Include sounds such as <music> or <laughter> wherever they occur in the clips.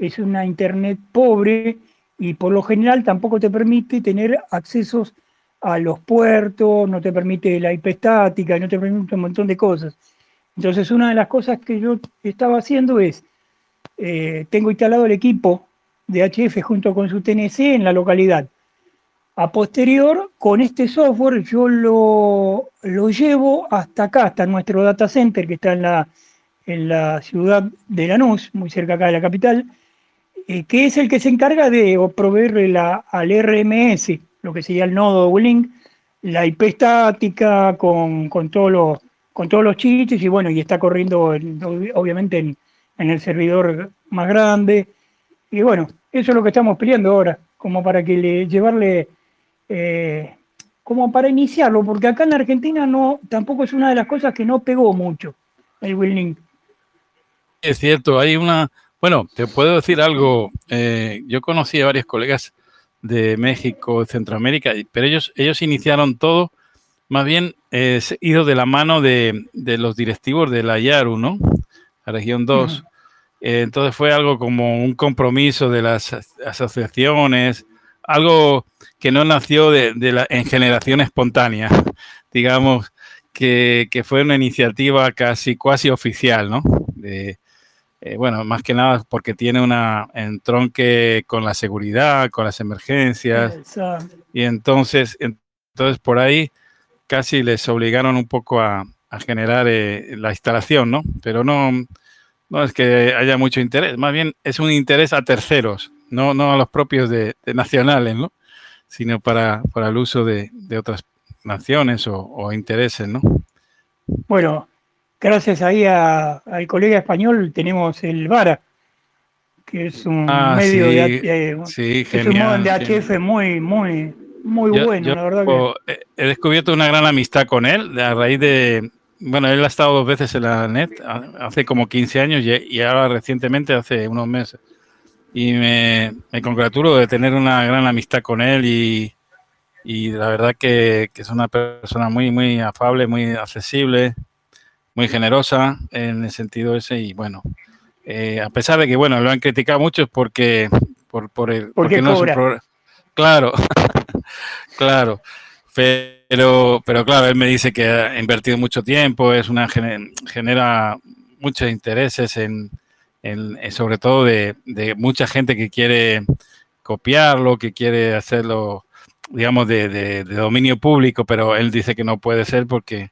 es una internet pobre y por lo general tampoco te permite tener accesos a los puertos, no te permite la IP estática, no te permite un montón de cosas. Entonces una de las cosas que yo estaba haciendo es, eh, tengo instalado el equipo de HF junto con su TNC en la localidad. A posterior, con este software yo lo, lo llevo hasta acá, hasta nuestro data center que está en la, en la ciudad de Lanús, muy cerca acá de la capital, eh, que es el que se encarga de proveerle la, al RMS, lo que sería el nodo WLink, la IP estática con, con, todos los, con todos los chistes y bueno, y está corriendo obviamente en, en, el servidor más grande. Y bueno, eso es lo que estamos peleando ahora, como para que le, llevarle, eh, como para iniciarlo, porque acá en Argentina no, tampoco es una de las cosas que no pegó mucho el WLink. Es cierto, hay una, bueno, te puedo decir algo, eh, yo conocí a varios colegas de México, Centroamérica, pero ellos, ellos iniciaron todo, más bien eh, ido de la mano de, los directivos de la IARU, ¿no? La región 2. Eh, entonces fue algo como un compromiso de las asociaciones, algo que no nació de, la, en generación espontánea, <laughs> digamos, que, que, fue una iniciativa casi cuasi oficial, ¿no? De, eh, bueno, más que nada porque tiene una entronque con la seguridad, con las emergencias. Y entonces, entonces por ahí casi les obligaron un poco a, generar eh, la instalación, ¿no? Pero no, no es que haya mucho interés, más bien es un interés a terceros, no, no a los propios de, nacionales, ¿no? Sino para, para el uso de, otras naciones o, o intereses, ¿no? Bueno, gracias ahí al colega español tenemos el VARA, que es un ah, medio de, HF muy, muy, muy bueno, la verdad. He descubierto una gran amistad con él a raíz de, bueno, él ha estado dos veces en la net, hace como 15 años y, ahora recientemente, hace unos meses. Y me, congratulo de tener una gran amistad con él y, la verdad que, que, es una persona muy, muy afable, muy accesible muy generosa en el sentido ese y bueno, eh, a pesar de que bueno, lo han criticado mucho es porque por, por el, porque, no es Claro, <laughs> claro. Pero, pero claro, él me dice que ha invertido mucho tiempo, es una genera muchos intereses en, en sobre todo de, de, mucha gente que quiere copiarlo, que quiere hacerlo, digamos, de, de, dominio público, pero él dice que no puede ser porque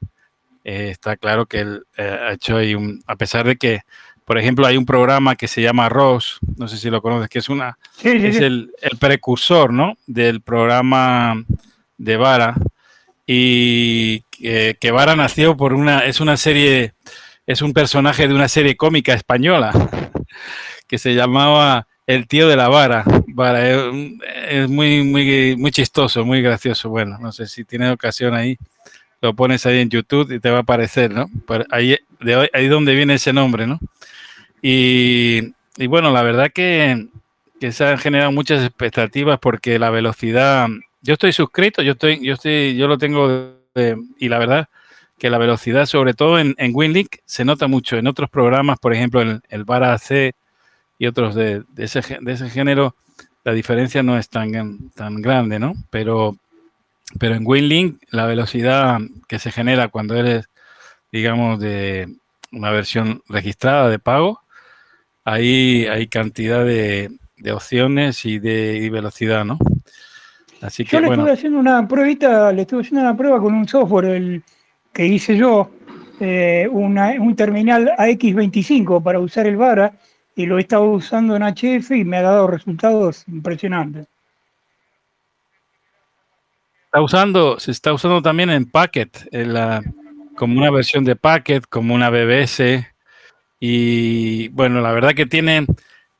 eh, está claro que él eh, ha hecho ahí un, a pesar de que, por ejemplo, hay un programa que se llama ROS, no sé si lo conoces, que es una, es El, precursor, ¿no? Del programa de Vara y que, Vara nació por una, es una serie, es un personaje de una serie cómica española <laughs> que se llamaba El tío de la vara. Vara es, es muy, muy, muy chistoso, muy gracioso. Bueno, no sé si tiene ocasión ahí lo pones ahí en YouTube y te va a aparecer, ¿no? ahí, de ahí donde viene ese nombre, ¿no? Y, bueno, la verdad que, se han generado muchas expectativas porque la velocidad, yo estoy suscrito, yo estoy, yo estoy, yo lo tengo y la verdad que la velocidad, sobre todo en, en WinLink, se nota mucho. En otros programas, por ejemplo, el, el VAR y otros de, ese, de ese género, la diferencia no es tan, tan grande, ¿no? Pero pero en WinLink, la velocidad que se genera cuando eres, digamos, de una versión registrada de pago, ahí hay cantidad de, opciones y de velocidad, ¿no? Así que, yo le estuve haciendo una pruebita, le estuve haciendo una prueba con un software el, que hice yo, eh, un terminal AX25 para usar el VARA y lo he estado usando en HF y me ha dado resultados impresionantes está usando, se está usando también en Packet, como una versión de Packet, como una BBS. Y bueno, la verdad que tiene,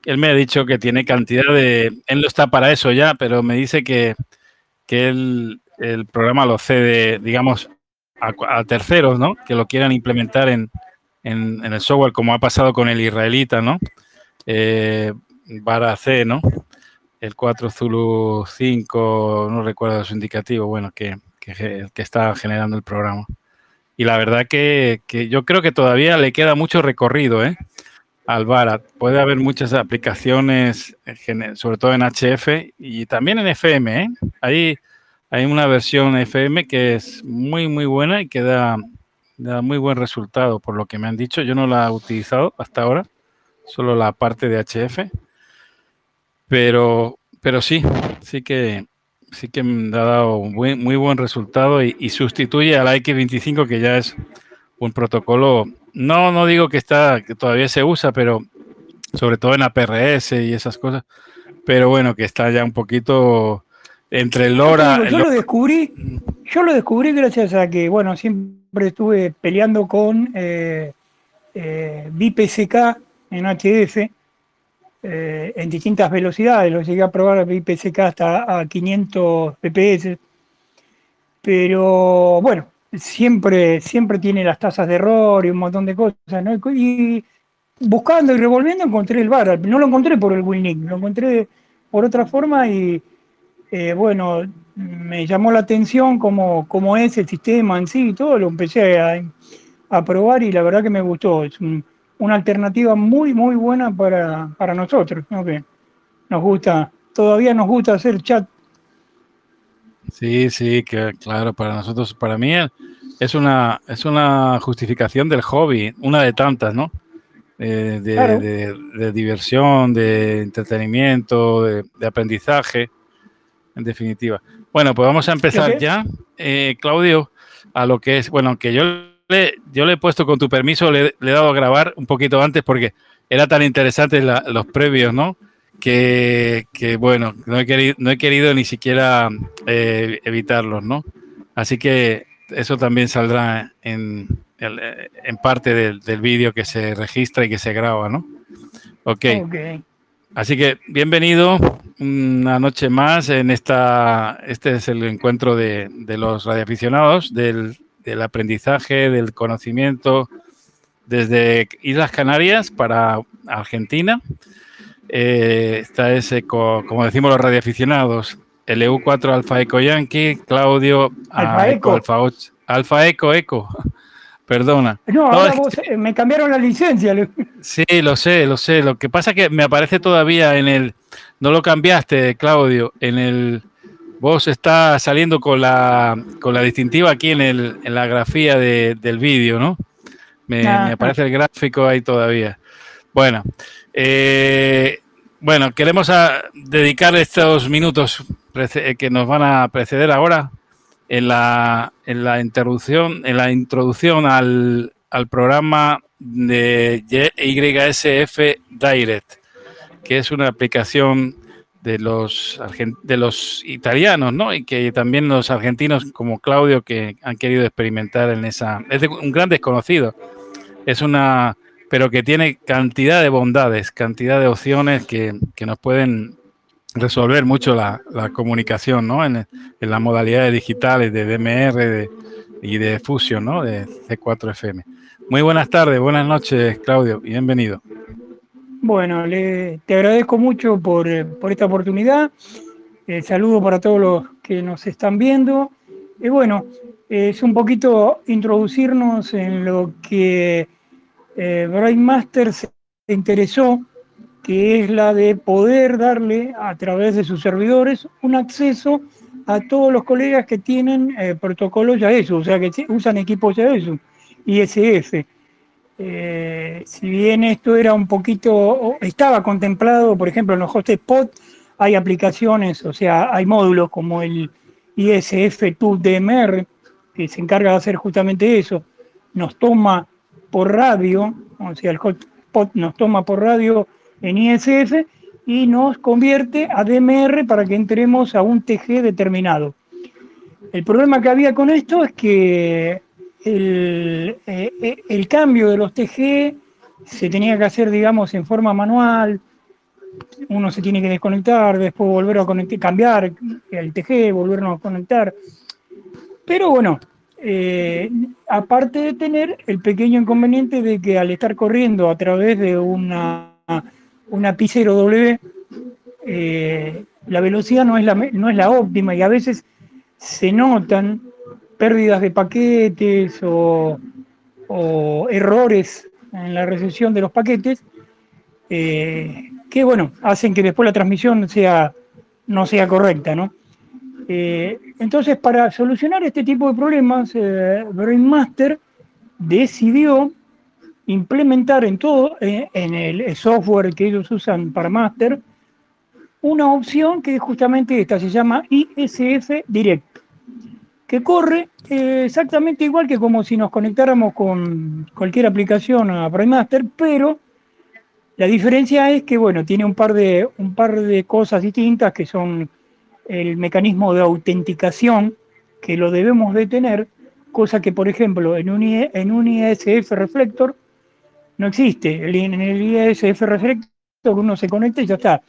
él me ha dicho que tiene cantidad de, él no está para eso ya, pero me dice que, que él, el programa lo cede, digamos, a, terceros, ¿no? Que lo quieran implementar en, en, el software, como ha pasado con el israelita, ¿no? Eh, C, ¿no? El 4 Zulu 5, no recuerdo su indicativo, bueno, que, que, está generando el programa. Y la verdad que, yo creo que todavía le queda mucho recorrido, ¿eh? al VARAT. Puede haber muchas aplicaciones, sobre todo en HF y también en FM. ¿eh? Hay, hay una versión FM que es muy, muy buena y que da, da muy buen resultado, por lo que me han dicho. Yo no la he utilizado hasta ahora, solo la parte de HF. Pero, pero sí, sí que, sí que me ha dado muy, muy buen resultado y, y sustituye a la X25, que ya es un protocolo no, no digo que está, que todavía se usa, pero sobre todo en APRS y esas cosas. Pero bueno, que está ya un poquito entre el LoRa. Yo, lo descubrí, yo lo descubrí gracias a que, bueno, siempre estuve peleando con eh, eh BPCK en HF eh, en distintas velocidades. Lo llegué a probar BPCK hasta a 500 pps. Pero bueno, siempre, siempre tiene las tasas de error y un montón de cosas, ¿no? Y buscando y revolviendo encontré el bar, no lo encontré por el WinNIC, lo encontré por otra forma y eh, bueno, me llamó la atención cómo, cómo, es el sistema en sí y todo, lo empecé a, a probar y la verdad que me gustó, es una alternativa muy, muy buena para, para nosotros, ¿no? que nos gusta, todavía nos gusta hacer chat Sí, sí, que claro, para nosotros, para mí es una, es una justificación del hobby, una de tantas, ¿no? Eh, de, diversión, de entretenimiento, de, aprendizaje, en definitiva. Bueno, pues vamos a empezar ya, eh, Claudio, a lo que es, bueno, aunque yo le, yo le he puesto con tu permiso, le, he dado a grabar un poquito antes porque era tan interesante los previos, ¿no? que, bueno, no he, querido, no he querido ni siquiera eh, evitarlos, ¿no? Así que eso también saldrá en, en parte del, vídeo que se registra y que se graba, ¿no? Ok. Así que bienvenido una noche más en esta, este es el encuentro de, de los radioaficionados, del, del aprendizaje, del conocimiento desde Islas Canarias para Argentina. Eh, está ese, como decimos los radioaficionados, el EU4 Alfa Eco Yankee, Claudio Alfa Eco. Alfa, Alfa Eco Eco. <laughs> Perdona. No, ahora eh, me cambiaron la licencia. <laughs> Sí, lo sé, lo sé. Lo que pasa es que me aparece todavía en el. No lo cambiaste, Claudio. En el. Vos está saliendo con la, con la distintiva aquí en, el, en la grafía del vídeo, ¿no? Me, me, aparece el gráfico ahí todavía. Bueno, eh, bueno, queremos dedicar estos minutos que nos van a preceder ahora en la, en la introducción, en la introducción al, programa de YSF Direct, que es una aplicación de los, de los italianos, ¿no? Y que también los argentinos como Claudio que han querido experimentar en esa... Es un gran desconocido. Es una pero que tiene cantidad de bondades, cantidad de opciones que, nos pueden resolver mucho la, comunicación, ¿no? En, las modalidades digitales de DMR y de Fusion, ¿no? De C4FM. Muy buenas tardes, buenas noches, Claudio, bienvenido. Bueno, le, te agradezco mucho por, esta oportunidad. Saludo para todos los que nos están viendo. Y bueno, es un poquito introducirnos en lo que eh, Master se interesó, que es la de poder darle a través de sus servidores un acceso a todos los colegas que tienen eh, protocolos ya eso, o sea, que usan equipos ya eso, ISF. Eh, si bien esto era un poquito, estaba contemplado, por ejemplo, en los hotspot hay aplicaciones, o sea, hay módulos como el ISF DMR, que se encarga de hacer justamente eso, nos toma por radio, o sea, el hotspot nos toma por radio en ISF y nos convierte a DMR para que entremos a un TG determinado. El problema que había con esto es que el, eh, el cambio de los TG se tenía que hacer, digamos, en forma manual. Uno se tiene que desconectar, después volver a conectar, cambiar el TG, volvernos a conectar. Pero bueno, eh, aparte de tener el pequeño inconveniente de que al estar corriendo a través de una, una P0W, eh, la velocidad no es la, no es la óptima y a veces se notan pérdidas de paquetes o, errores en la recepción de los paquetes eh, que bueno, hacen que después la transmisión sea, no sea correcta, ¿no? Eh, entonces, para solucionar este tipo de problemas, eh, Brainmaster decidió implementar en todo, en el software que ellos usan para Master, una opción que es justamente esta, se llama ISF Direct, que corre exactamente igual que como si nos conectáramos con cualquier aplicación a Master, pero la diferencia es que, bueno, tiene un par de, un par de cosas distintas que son el mecanismo de autenticación, que lo debemos de tener, cosa que, por ejemplo, en un, en un ISF Reflector no existe. En el ISF Reflector uno se conecta y ya está.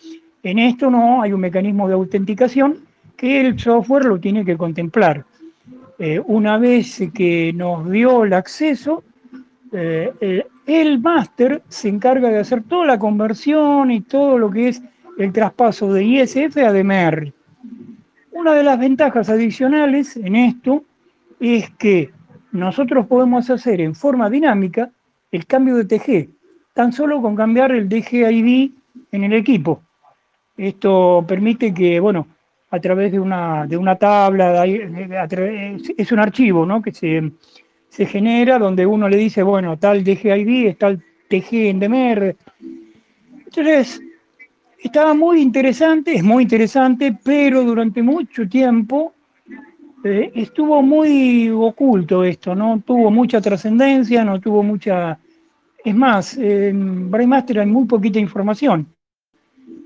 En esto no, hay un mecanismo de autenticación que el software lo tiene que contemplar. Eh, una vez que nos dio el acceso, eh, el máster se encarga de hacer toda la conversión y todo lo que es el traspaso de ISF a DMR. Una de las ventajas adicionales en esto es que nosotros podemos hacer en forma dinámica el cambio de TG, tan solo con cambiar el DGID en el equipo. Esto permite que, bueno, a través de una, de una tabla, es un archivo ¿no? que se, se genera donde uno le dice, bueno, tal DGID es tal TG en DMR. Entonces, estaba muy interesante, es muy interesante, pero durante mucho tiempo eh, estuvo muy oculto esto, no tuvo mucha trascendencia, no tuvo mucha... Es más, en Brainmaster hay muy poquita información,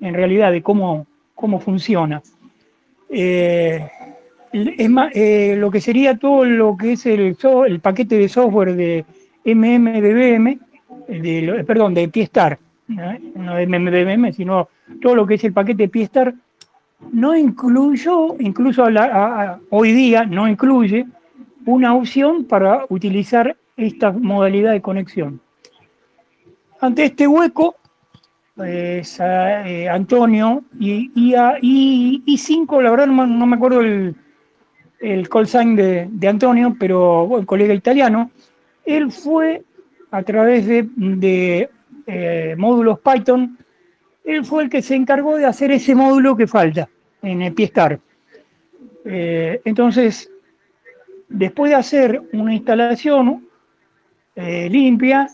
en realidad, de cómo, cómo funciona. Eh, es más, eh, lo que sería todo lo que es el, el paquete de software de MMDBM, de, perdón, de Piestar, no de MMDBM, sino todo lo que es el paquete de Piestar, no incluyó, incluso hoy día no incluye una opción para utilizar esta modalidad de conexión. Ante este hueco, pues, eh, Antonio y, y, 5 la verdad no me acuerdo el, el call sign de, Antonio, pero bueno, colega italiano, él fue a través de, eh, módulos Python, él fue el que se encargó de hacer ese módulo que falta en el Piestar. Eh, entonces, después de hacer una instalación eh, limpia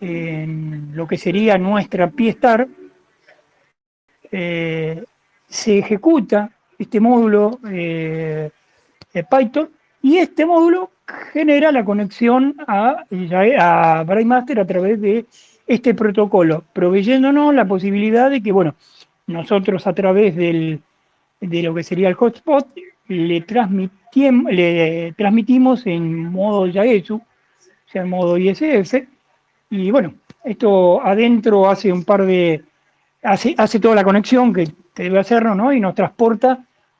en lo que sería nuestra Piestar, se ejecuta este módulo Python y este módulo genera la conexión a, a Brainmaster a través de este protocolo, proveyéndonos la posibilidad de que, bueno, nosotros a través del, de lo que sería el hotspot le, le transmitimos en modo Yaesu, o sea, en modo ISS, y bueno, esto adentro hace un par de, hace, hace toda la conexión que, debe hacerlo, ¿no? Y nos transporta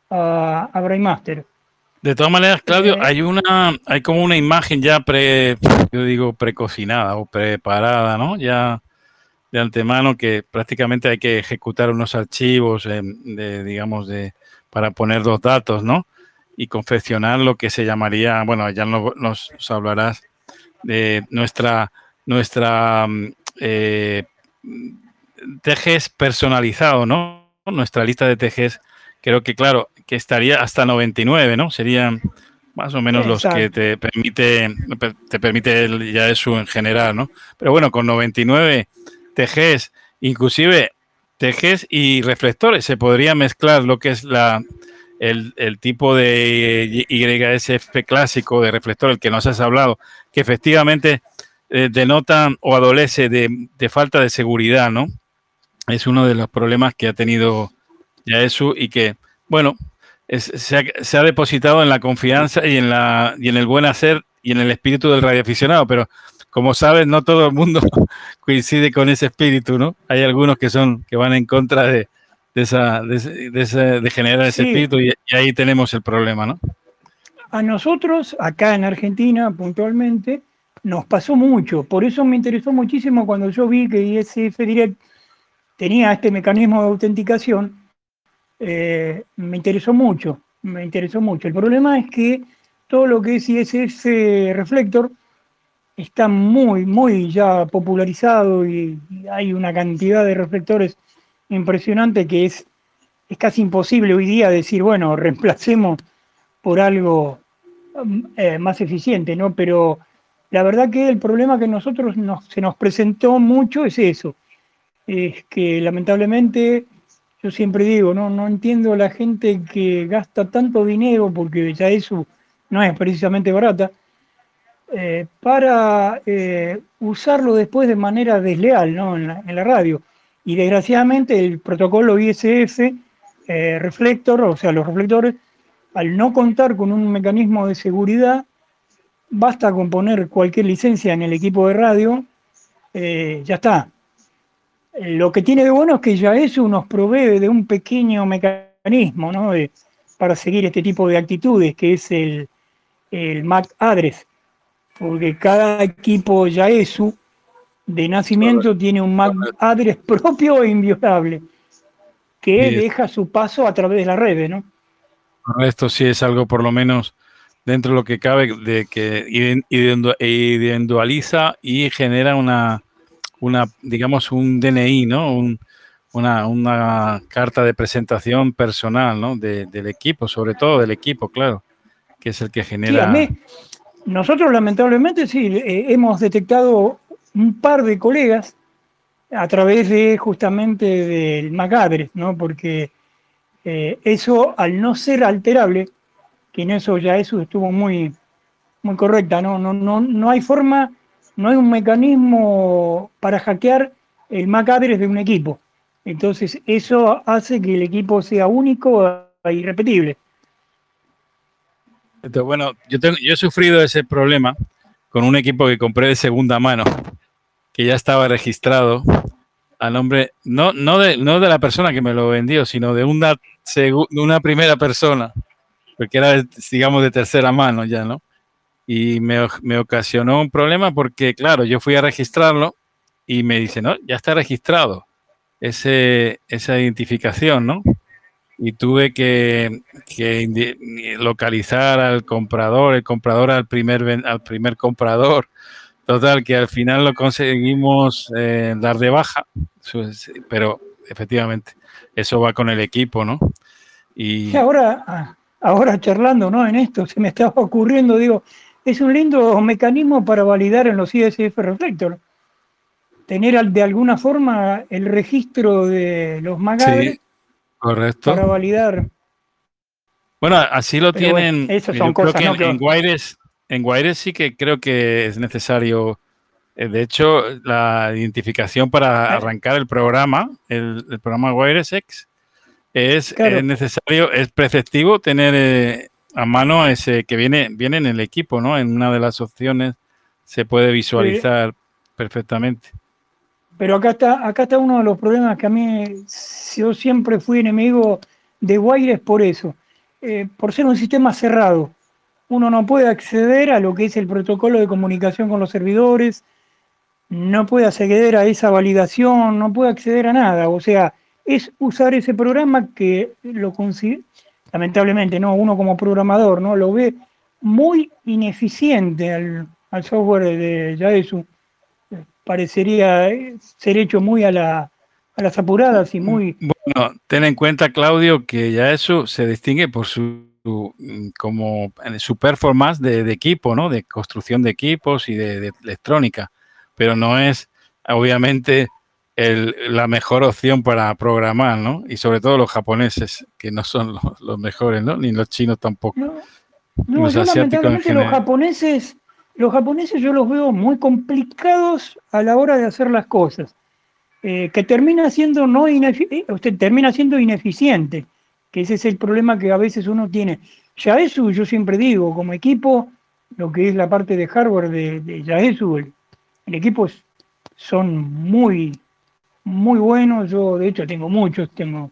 a, a Brainmaster. De todas maneras, Claudio, eh, hay una, hay como una imagen ya pre, yo digo precocinada o preparada, ¿no? Ya de antemano que prácticamente hay que ejecutar unos archivos de, digamos, de, para poner dos datos, ¿no? Y confeccionar lo que se llamaría, bueno, ya nos, nos hablarás de nuestra, nuestra mm, eh, TGs personalizado, ¿no? Nuestra lista de TGs creo que claro, que estaría hasta 99, ¿no? Serían más o menos los que te permite, te permite ya eso en general, ¿no? Pero bueno, con 99 TGs, inclusive TGs y reflectores, se podría mezclar lo que es la, el, tipo de YSF clásico de reflector, el que nos has hablado, que efectivamente eh, denota o adolece de, de, falta de seguridad, ¿no? Es uno de los problemas que ha tenido ya eso y que, bueno, se, ha, depositado en la confianza y en, la, y en el buen hacer y en el espíritu del radioaficionado, pero como sabes, no todo el mundo <laughs> coincide con ese espíritu, ¿no? Hay algunos que son, que van en contra de, esa, de, generar ese espíritu y, ahí tenemos el problema, ¿no? A nosotros, acá en Argentina, puntualmente, nos pasó mucho. Por eso me interesó muchísimo cuando yo vi que ISF Direct tenía este mecanismo de autenticación, eh, me interesó mucho, me interesó mucho. El problema es que todo lo que es ISS Reflector está muy, muy ya popularizado y, hay una cantidad de reflectores impresionante que es, es casi imposible hoy día decir, bueno, reemplacemos por algo mm, eh, más eficiente, ¿no? Pero la verdad que el problema que nosotros se nos presentó mucho es eso, es que lamentablemente yo siempre digo, no, no entiendo la gente que gasta tanto dinero, porque ya eso no es precisamente barata, eh, para eh, usarlo después de manera desleal ¿no? en, la, radio. Y desgraciadamente el protocolo ISF eh, reflector, o sea, los reflectores, al no contar con un mecanismo de seguridad, basta con poner cualquier licencia en el equipo de radio, ya está. Lo que tiene de bueno es que ya eso nos provee de un pequeño mecanismo ¿no? para seguir este tipo de actitudes, que es el, el MAC address, porque cada equipo ya su de nacimiento tiene un MAC address <laughs> propio e inviolable, que deja su paso a través de la red, ¿no? Esto sí es algo por lo menos dentro de lo que cabe, de que individualiza y genera una, una digamos, un DNI, ¿no? una, una, carta de presentación personal, ¿no? del equipo, sobre todo del equipo, claro que es el que genera... nosotros lamentablemente sí, eh, hemos detectado un par de colegas a través de justamente del MAC ¿no? Porque eh, eso, al no ser alterable, que en eso ya eso estuvo muy, muy correcta, ¿no? No, no, no hay forma, no hay un mecanismo para hackear el MAC de un equipo. Entonces, eso hace que el equipo sea único e irrepetible bueno, yo, he sufrido ese problema con un equipo que compré de segunda mano, que ya estaba registrado a nombre, no, no, de, no de la persona que me lo vendió, sino de una, una primera persona, porque era, digamos, de tercera mano ya, ¿no? Y me, me ocasionó un problema porque, claro, yo fui a registrarlo y me dice, no, ya está registrado ese, esa identificación, ¿no? y tuve que, localizar al comprador, el comprador al primer, al primer comprador. Total, que al final lo conseguimos eh, dar de baja, pero efectivamente, eso va con el equipo, ¿no? Y ahora, ahora charlando, ¿no? En esto se me estaba ocurriendo, digo, es un lindo mecanismo para validar en los ISF Reflector. Tener de alguna forma el registro de los Correcto. Para validar. Bueno, así lo tienen. son cosas, en, Guaires, en Guaires sí que creo que es necesario. Eh, de hecho, la identificación para arrancar el programa, el, programa Guaires X, es, necesario, es preceptivo tener eh, a mano ese que viene, viene en el equipo, ¿no? En una de las opciones se puede visualizar perfectamente. Pero acá está, acá está uno de los problemas que a mí, yo siempre fui enemigo de Wires por eso, eh, por ser un sistema cerrado. Uno no puede acceder a lo que es el protocolo de comunicación con los servidores, no puede acceder a esa validación, no puede acceder a nada. O sea, es usar ese programa que lo considera, lamentablemente, ¿no? Uno como programador, ¿no? Lo ve muy ineficiente al, software de Yaesu parecería ser hecho muy a, la, a las apuradas y muy... Bueno, ten en cuenta, Claudio, que ya eso se distingue por su, como su performance de, equipo, ¿no? De construcción de equipos y de, electrónica, pero no es, obviamente, la mejor opción para programar, ¿no? Y sobre todo los japoneses, que no son los, mejores, ¿no? Ni los chinos tampoco. No, los asiáticos los japoneses los japoneses yo los veo muy complicados a la hora de hacer las cosas, eh, que termina siendo, no eh, usted termina siendo ineficiente, que ese es el problema que a veces uno tiene. Yaesu, yo siempre digo, como equipo, lo que es la parte de hardware de, de Yaesu, el, equipo son muy, muy buenos. Yo, de hecho, tengo muchos, tengo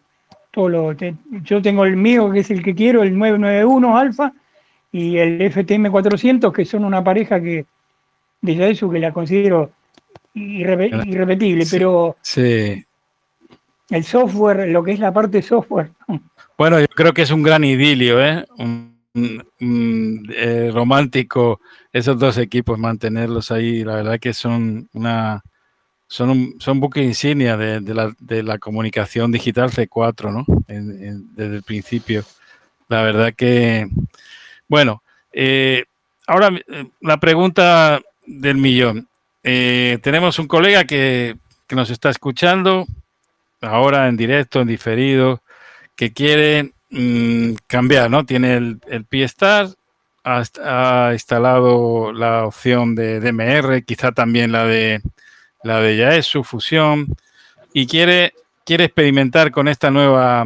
todo lo, yo tengo el mío, que es el que quiero, el 991 Alpha, y el FTM 400, que son una pareja que de eso que la considero irrepetible, pero sí. el software, lo que es la parte software. <laughs> Bueno, yo creo que es un gran idilio, ¿eh? Un, eh, romántico esos dos equipos, mantenerlos ahí. La verdad que son una son, un, son buque insignia de, la, de, la, comunicación digital C4, ¿no? desde el principio. La verdad que, bueno, eh, ahora eh, la pregunta del millón. tenemos un colega que, que, nos está escuchando ahora en directo, en diferido, que quiere Mm, cambiar, ¿no? Tiene el, el P-Star, ha, instalado la opción de DMR, quizá también la de la de Yaesu Fusión, y quiere, quiere experimentar con esta nueva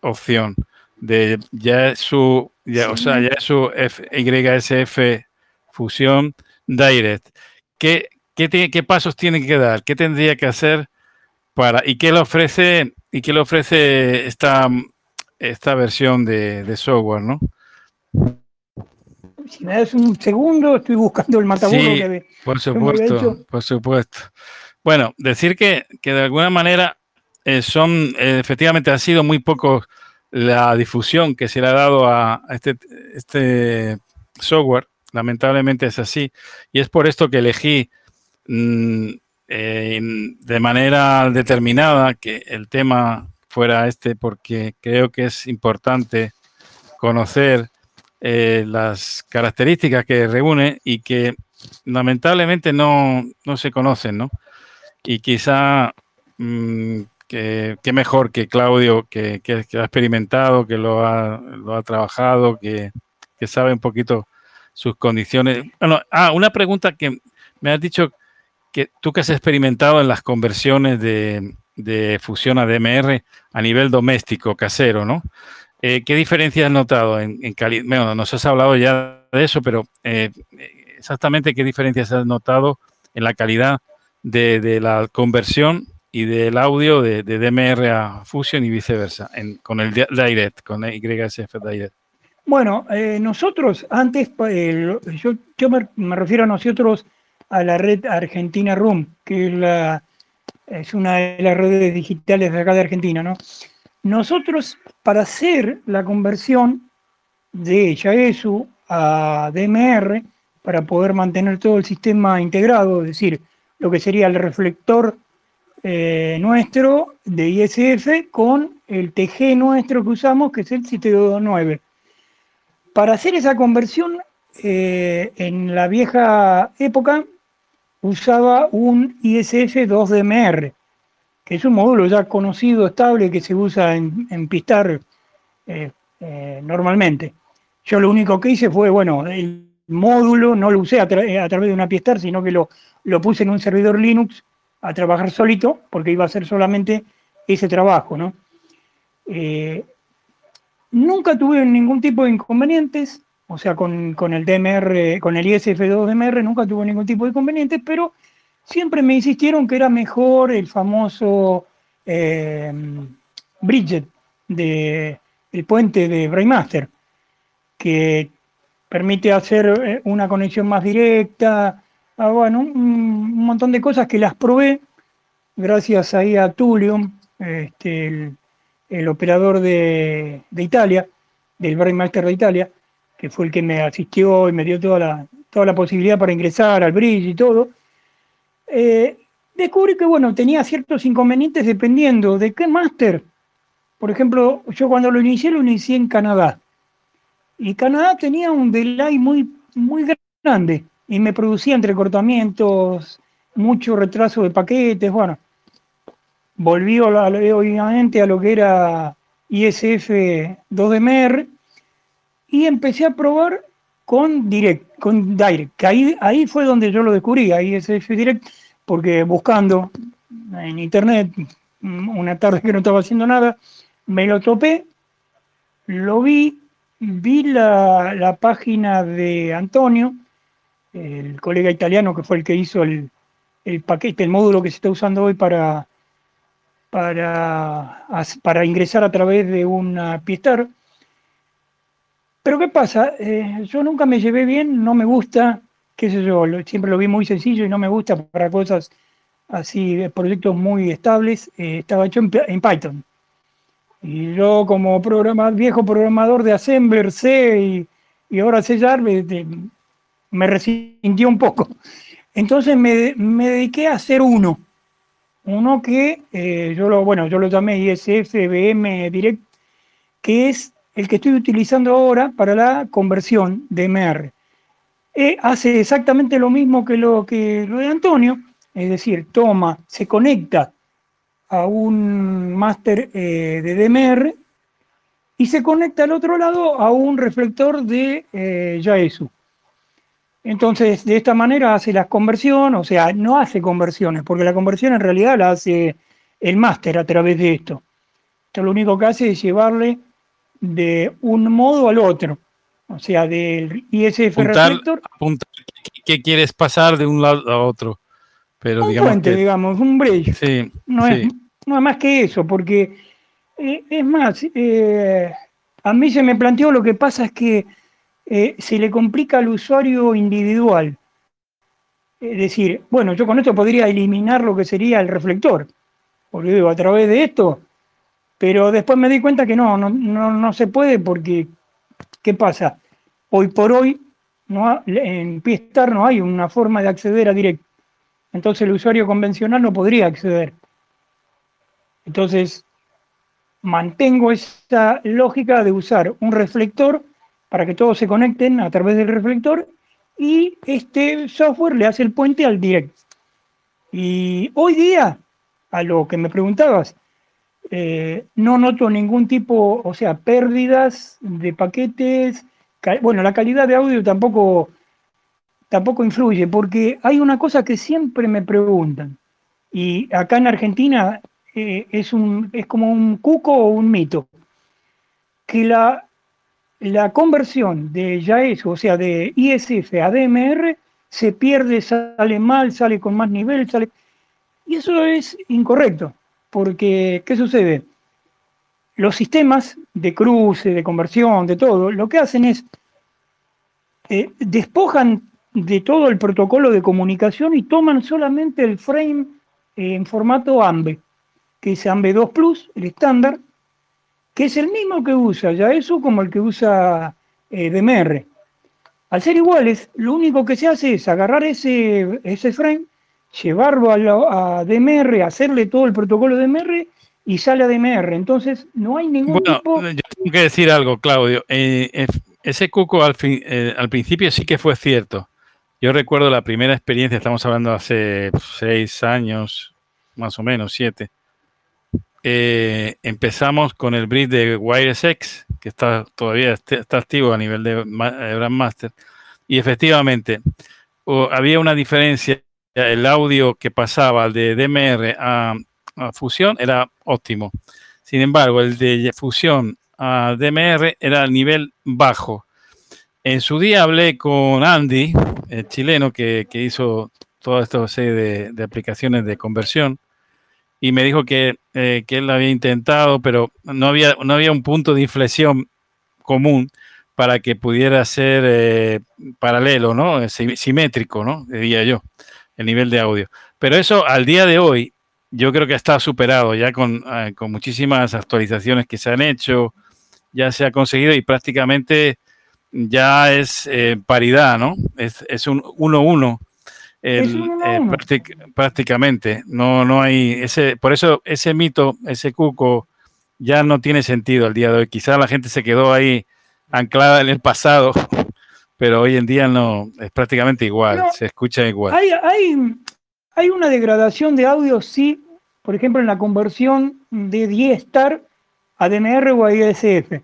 opción de Yaesu, ya, o sea, Yaesu YSF Fusión Direct. ¿Qué, qué, ¿Qué pasos tiene que dar? ¿Qué tendría que hacer para y qué le ofrece y qué le ofrece esta esta versión de, software, ¿no? Si <laughs> me das un segundo, estoy buscando el mataburro sí, que por supuesto, por supuesto. Bueno, decir que, de alguna manera eh, son, eh, efectivamente ha sido muy poco la difusión que se le ha dado a, este, este software. Lamentablemente es así. Y es por esto que elegí mm, eh, de manera determinada que el tema fuera este porque creo que es importante conocer eh, las características que reúne y que lamentablemente no, se conocen, ¿no? Y quizá mm, que, mejor que Claudio, que, ha experimentado, que lo ha, lo ha trabajado, que, sabe un poquito sus condiciones. Bueno, ah, una pregunta que me has dicho que tú que has experimentado en las conversiones de, de fusión a DMR a nivel doméstico, casero, ¿no? Eh, ¿Qué diferencia has notado en, calidad? Bueno, nos has hablado ya de eso, pero eh, exactamente qué diferencias has notado en la calidad de, la conversión y del audio de, DMR a Fusion y viceversa, con el Direct, con el YSF Direct. Bueno, eh, nosotros antes, yo, yo me, me, refiero a nosotros a la red Argentina Room, que es la, es una de las redes digitales de acá de Argentina, ¿no? Nosotros, para hacer la conversión de Yaesu a DMR, para poder mantener todo el sistema integrado, es decir, lo que sería el reflector eh, nuestro de ISF con el TG nuestro que usamos, que es el 729. Para hacer esa conversión, eh, en la vieja época usaba un ISF 2DMR, que es un módulo ya conocido, estable, que se usa en, Pistar eh, eh, normalmente. Yo lo único que hice fue, bueno, el módulo no lo usé a, través de una Pistar, sino que lo, lo puse en un servidor Linux a trabajar solito, porque iba a ser solamente ese trabajo, ¿no? Eh, nunca tuve ningún tipo de inconvenientes, o sea, con, el DMR, con el ISF2DMR nunca tuvo ningún tipo de inconveniente, pero siempre me insistieron que era mejor el famoso eh, Bridget de, el puente de Brainmaster, que permite hacer eh, una conexión más directa, ah, bueno, un, montón de cosas que las probé gracias ahí a Tulio, este, el, operador de, de Italia, del Brainmaster de Italia, que fue el que me asistió y me dio toda la, toda la posibilidad para ingresar al bridge y todo, eh, descubrí que, bueno, tenía ciertos inconvenientes dependiendo de qué máster. Por ejemplo, yo cuando lo inicié, lo inicié en Canadá. Y Canadá tenía un delay muy, muy grande y me producía entrecortamientos, mucho retraso de paquetes, bueno. Volví obviamente a lo que era ISF 2DMR y empecé a probar con Direct, con Direct, que ahí, ahí fue donde yo lo descubrí, ese Direct, porque buscando en internet una tarde que no estaba haciendo nada, me lo topé, lo vi, vi la, página de Antonio, el colega italiano que fue el que hizo el, paquete, el módulo que se está usando hoy para, para, para ingresar a través de una Piestar, pero ¿qué pasa? Eh, yo nunca me llevé bien, no me gusta, qué sé yo, siempre lo vi muy sencillo y no me gusta para cosas así, proyectos muy estables. Eh, estaba hecho en, Python. Y yo como programa, viejo programador de Assembler, C y ahora sellar me, me resintió un poco. Entonces me, dediqué a hacer uno, uno que eh, yo lo, bueno, yo lo llamé ISF BM Direct, que es el que estoy utilizando ahora para la conversión de MR. Eh, hace exactamente lo mismo que lo, de Antonio, es decir, toma, se conecta a un máster eh, de DMR y se conecta al otro lado a un reflector de eh, Yaesu. Entonces, de esta manera hace la conversión, o sea, no hace conversiones, porque la conversión en realidad la hace el máster a través de esto. Esto lo único que hace es llevarle de un modo al otro, o sea, del ISF reflector. ¿Qué quieres pasar de un lado a otro? Pero un digamos puente, digamos, un bridge. Sí, no, Es, no es más que eso, porque eh, es más, eh, a mí se me planteó lo que pasa es que eh, se le complica al usuario individual. Es decir, bueno, yo con esto podría eliminar lo que sería el reflector, porque digo, a través de esto, pero después me di cuenta que no, no, no, se puede porque, ¿qué pasa? Hoy por hoy, en Piestar no hay una forma de acceder a directo. Entonces el usuario convencional no podría acceder. Entonces, mantengo esta lógica de usar un reflector para que todos se conecten a través del reflector y este software le hace el puente al direct. Y hoy día, a lo que me preguntabas, eh, no noto ningún tipo, o sea, pérdidas de paquetes. Bueno, la calidad de audio tampoco tampoco influye, porque hay una cosa que siempre me preguntan, y acá en Argentina eh, es, un, es como un cuco o un mito, que la, la conversión de YAES, o sea, de ISF a DMR, se pierde, sale mal, sale con más nivel, sale... Y eso es incorrecto, porque ¿qué sucede? Los sistemas de cruce, de conversión, de todo, lo que hacen es eh, despojan de todo el protocolo de comunicación y toman solamente el frame en formato AMBE, que es AMBE 2 Plus, el estándar, que es el mismo que usa ya eso como el que usa eh, DMR. Al ser iguales, lo único que se hace es agarrar ese, ese frame, llevarlo a, a DMR, hacerle todo el protocolo DMR y sale a DMR. Entonces, no hay ningún bueno, Yo tengo que decir algo, Claudio. Eh, ese cuco al, eh, al principio sí que fue cierto yo recuerdo la primera experiencia, estamos hablando hace seis años, más o menos, siete. Eh, empezamos con el bridge de WireSX, que está todavía está activo a nivel de Brandmaster, y efectivamente había una diferencia. El audio que pasaba de DMR a, fusión era óptimo. Sin embargo, el de fusión a DMR era a nivel bajo. En su día hablé con Andy, el chileno que, hizo toda esta serie de, aplicaciones de conversión y me dijo que, eh, que, él lo había intentado, pero no había, no había un punto de inflexión común para que pudiera ser eh, paralelo, ¿no? Simétrico, ¿no? Diría yo, el nivel de audio. Pero eso al día de hoy, yo creo que está superado ya con, eh, con muchísimas actualizaciones que se han hecho, ya se ha conseguido y prácticamente ya es eh, paridad, ¿no? Es, un 1-1. Eh, prácticamente. No, no hay ese, por eso ese mito, ese cuco, ya no tiene sentido al día de hoy. Quizá la gente se quedó ahí anclada en el pasado, <laughs> pero hoy en día no, es prácticamente igual, se escucha igual. Hay, hay, hay una degradación de audio, sí, por ejemplo, en la conversión de 10 star a DMR o a ISF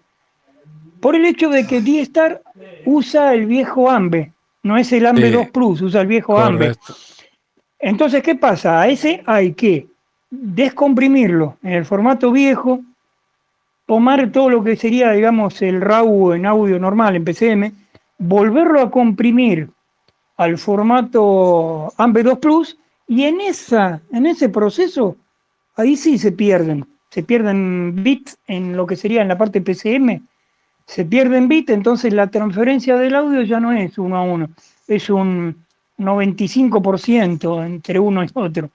por el hecho de que D-Star usa el viejo AMBE, no es el AMBE 2 Plus, usa el viejo AMBE. Entonces, ¿qué pasa? A ese hay que descomprimirlo en el formato viejo, tomar todo lo que sería, digamos, el RAW en audio normal, en PCM, volverlo a comprimir al formato AMBE 2 Plus y en, esa, en ese proceso, ahí sí se pierden, se pierden bits en lo que sería en la parte PCM se pierde en bit, entonces la transferencia del audio ya no es uno a uno, es un 95% entre uno y otro.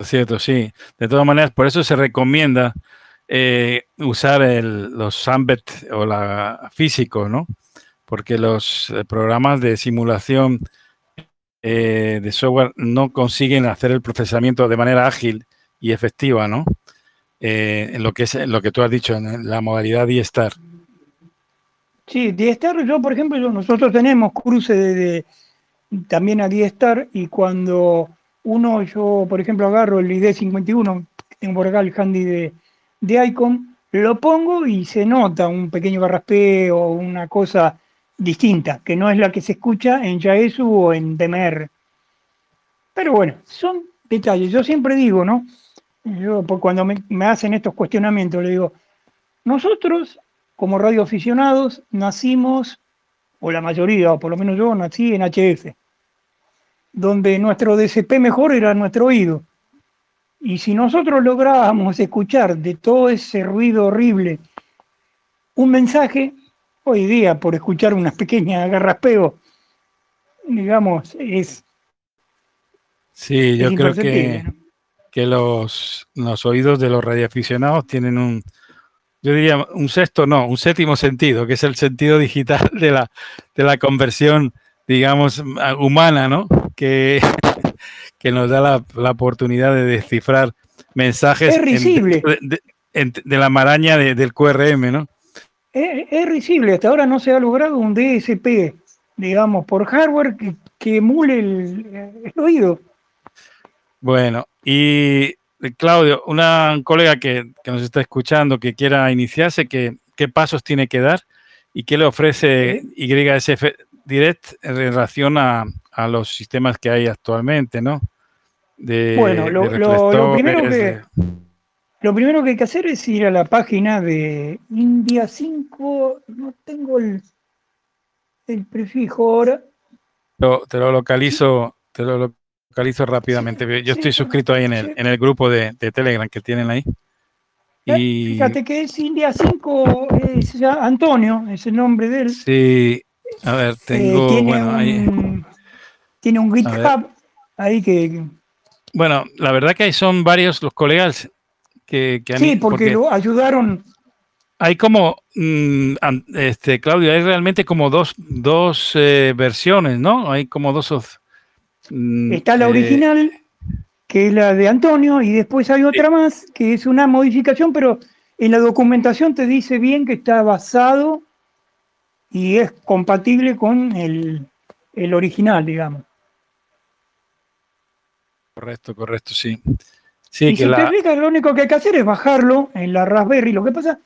Cierto, sí. De todas maneras, por eso se recomienda eh, usar el, los Sambet o la físico, ¿no? Porque los eh, programas de simulación eh, de software no consiguen hacer el procesamiento de manera ágil y efectiva, ¿no? en lo que es lo que tú has dicho, en la modalidad D-Star. Sí, D-Star, yo por ejemplo, nosotros tenemos cruce de, también a D-Star y cuando uno, yo por ejemplo agarro el ID51, tengo por acá el handy de, de Icon, lo pongo y se nota un pequeño garraspeo, una cosa distinta, que no es la que se escucha en Yaesu o en DMR. Pero bueno, son detalles. Yo siempre digo, ¿no? Yo cuando me, hacen estos cuestionamientos, le digo, nosotros como radioaficionados nacimos, o la mayoría, o por lo menos yo nací en HF, donde nuestro DCP mejor era nuestro oído. Y si nosotros lográbamos escuchar de todo ese ruido horrible un mensaje, hoy día por escuchar una pequeña garraspeo, digamos, es... Sí, yo creo que, que los, los oídos de los radioaficionados tienen un, yo diría un sexto, no, un séptimo sentido, que es el sentido digital <laughs> de la, de la conversión, digamos, humana, ¿no? Que, <laughs> que nos da la, oportunidad de descifrar mensajes de, la maraña del QRM, ¿no? Es, risible, hasta ahora no se ha logrado un DSP, digamos, por hardware que, emule el, oído. Bueno, y Claudio, una colega que, nos está escuchando que quiera iniciarse, ¿qué, ¿qué pasos tiene que dar y qué le ofrece YSF Direct en relación a, a los sistemas que hay actualmente, ¿no? bueno, lo, primero que, lo primero que hay que hacer es ir a la página de India 5, no tengo el, el prefijo ahora. te lo localizo, te lo localizo rápidamente. Yo estoy suscrito ahí en el, en el grupo de, Telegram que tienen ahí. Y... Fíjate que es India 5, es Antonio, es el nombre de él. Sí, a ver, eh, tengo. tiene, bueno, un, tiene un GitHub ahí que. Bueno, la verdad que ahí son varios los colegas que, que Sí, porque, lo ayudaron. Hay como, mm, este, Claudio, hay realmente como dos, dos eh, versiones, ¿no? Hay como dos. Mm, Está la eh, original, que es la de Antonio, y después hay otra más, que es una modificación, pero en la documentación te dice bien que está basado y es compatible con el, original, digamos. Correcto, correcto, sí. Sí y si te lo único que hay que hacer es bajarlo en la Raspberry. Lo que pasa,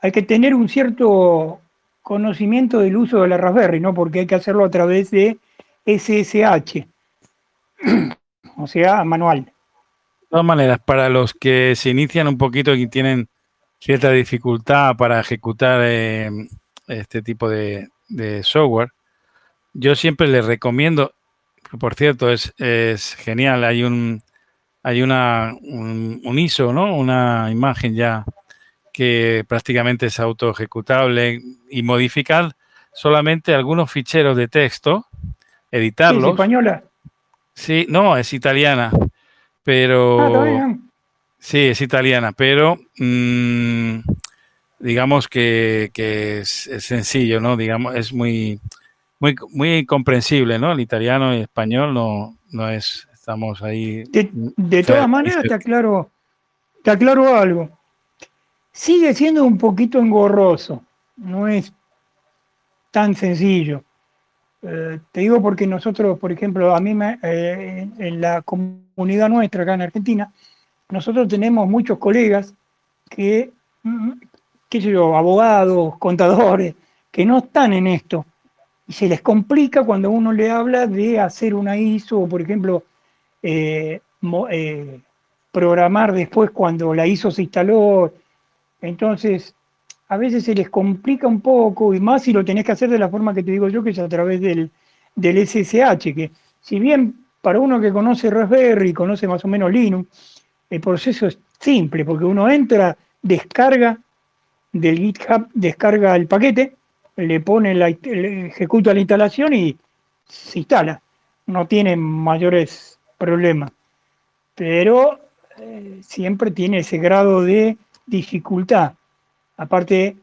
hay que tener un cierto conocimiento del uso de la Raspberry, ¿no? Porque hay que hacerlo a través de SSH, <clears throat> o sea, manual. De todas maneras, para los que se inician un poquito y tienen cierta dificultad para ejecutar eh, este tipo de, software, yo siempre les recomiendo, por cierto, es, genial, hay un hay una un, ISO, ¿no? Una imagen ya que prácticamente es auto ejecutable y modificar solamente algunos ficheros de texto, editarlos. ¿Es española? Sí, no, es italiana, pero... Ah, sí, es italiana, pero mm, digamos que, es, sencillo, ¿no? Digamos, es muy, muy, muy comprensible, ¿no? El italiano y el español no, no es, estamos ahí. De, todas maneras, te aclaro, te aclaro algo. Sigue siendo un poquito engorroso, no es tan sencillo. Eh, te digo porque nosotros, por ejemplo, a mí me, eh, en la comunidad nuestra acá en Argentina, nosotros tenemos muchos colegas que mm, qué sé yo, abogados, contadores, que no están en esto. Y se les complica cuando uno le habla de hacer una ISO, o por ejemplo, eh, eh, programar después cuando la ISO se instaló. Entonces, a veces se les complica un poco, y más si lo tenés que hacer de la forma que te digo yo, que es a través del, del SSH, que si bien para uno que conoce Raspberry, conoce más o menos Linux, el proceso es simple, porque uno entra, descarga del GitHub descarga el paquete, le pone la, ejecuta la instalación y se instala. No tiene mayores problemas. Pero eh, siempre tiene ese grado de dificultad. Aparte,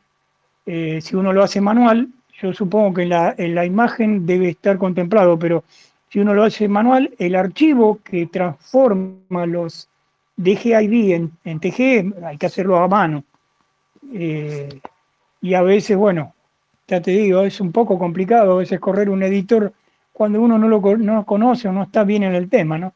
eh, si uno lo hace manual, yo supongo que en la, la imagen debe estar contemplado, pero si uno lo hace manual, el archivo que transforma los DGID en, en TG hay que hacerlo a mano. Eh, y a veces, bueno, ya te digo, es un poco complicado a veces correr un editor cuando uno no lo no conoce o no está bien en el tema, ¿no?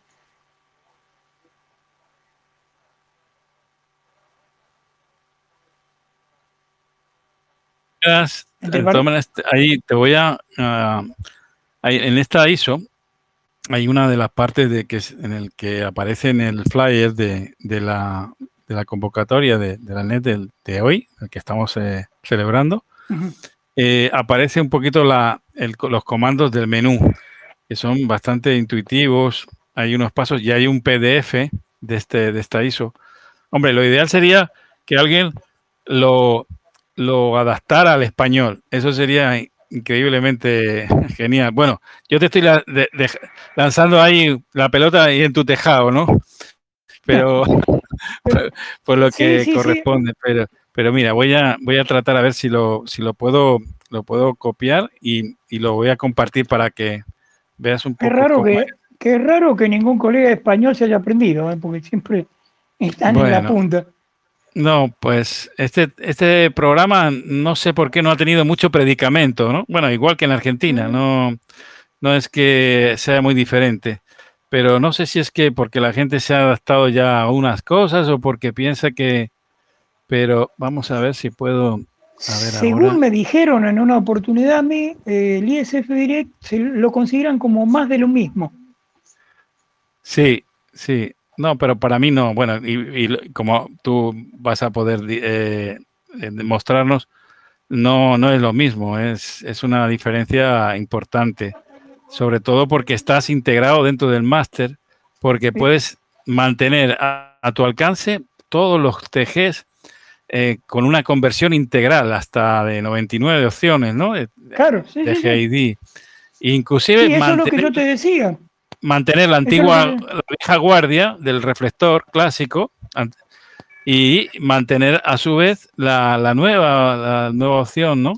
ahí te voy a, en esta ISO hay una de las partes de que en el que aparece en el flyer de, la, de la, convocatoria de, la net de, hoy, el que estamos eh, celebrando, eh, aparece un poquito la, los comandos del menú, que son bastante intuitivos. Hay unos pasos y hay un PDF de, este, de esta ISO. Hombre, lo ideal sería que alguien lo, lo adaptara al español. Eso sería increíblemente <laughs> genial. Bueno, yo te estoy lanzando ahí la pelota ahí en tu tejado, ¿no? Pero <laughs> <laughs> por, lo que corresponde. Pero, pero mira, voy a, voy a tratar a ver si lo, si lo puedo, lo puedo copiar y, lo voy a compartir para que veas un poco. Qué raro que, qué raro que ningún colega español se haya aprendido, ¿eh? porque siempre están en la punta. No, pues este, este programa no sé por qué no ha tenido mucho predicamento, ¿no? Bueno, igual que en Argentina, no, no es que sea muy diferente, pero no sé si es que porque la gente se ha adaptado ya a unas cosas o porque piensa que, pero vamos a ver si puedo. Según me dijeron en una oportunidad a mí, eh, el ISF Direct se lo consideran como más de lo mismo. Sí, sí. No, pero para mí no. Bueno, y, como tú vas a poder eh, mostrarnos, no, no es lo mismo. Es, es una diferencia importante. Sobre todo porque estás integrado dentro del máster, porque puedes mantener a, tu alcance todos los TGs eh, con una conversión integral hasta de 99 opciones, ¿no? Claro, sí. TGID. Inclusive. eso es lo que yo te decía mantener la antigua, la vieja guardia del reflector clásico y mantener a su vez la, nueva, la nueva opción, ¿no?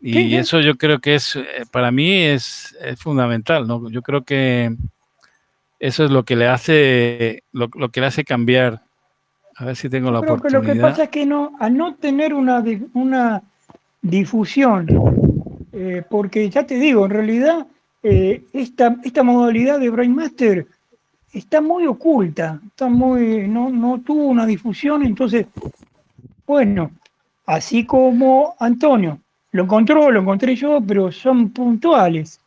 Y eso yo creo que es, eh, para mí es, fundamental, ¿no? Yo creo que eso es lo que le hace, lo, que le hace cambiar. A ver si tengo la oportunidad. lo que pasa es que no, al no tener una, una difusión, eh, porque ya te digo, en realidad eh, esta, esta modalidad de Brainmaster está muy oculta, está muy, no, no tuvo una difusión, entonces, bueno, así como Antonio, lo encontró, lo encontré yo, pero son puntuales.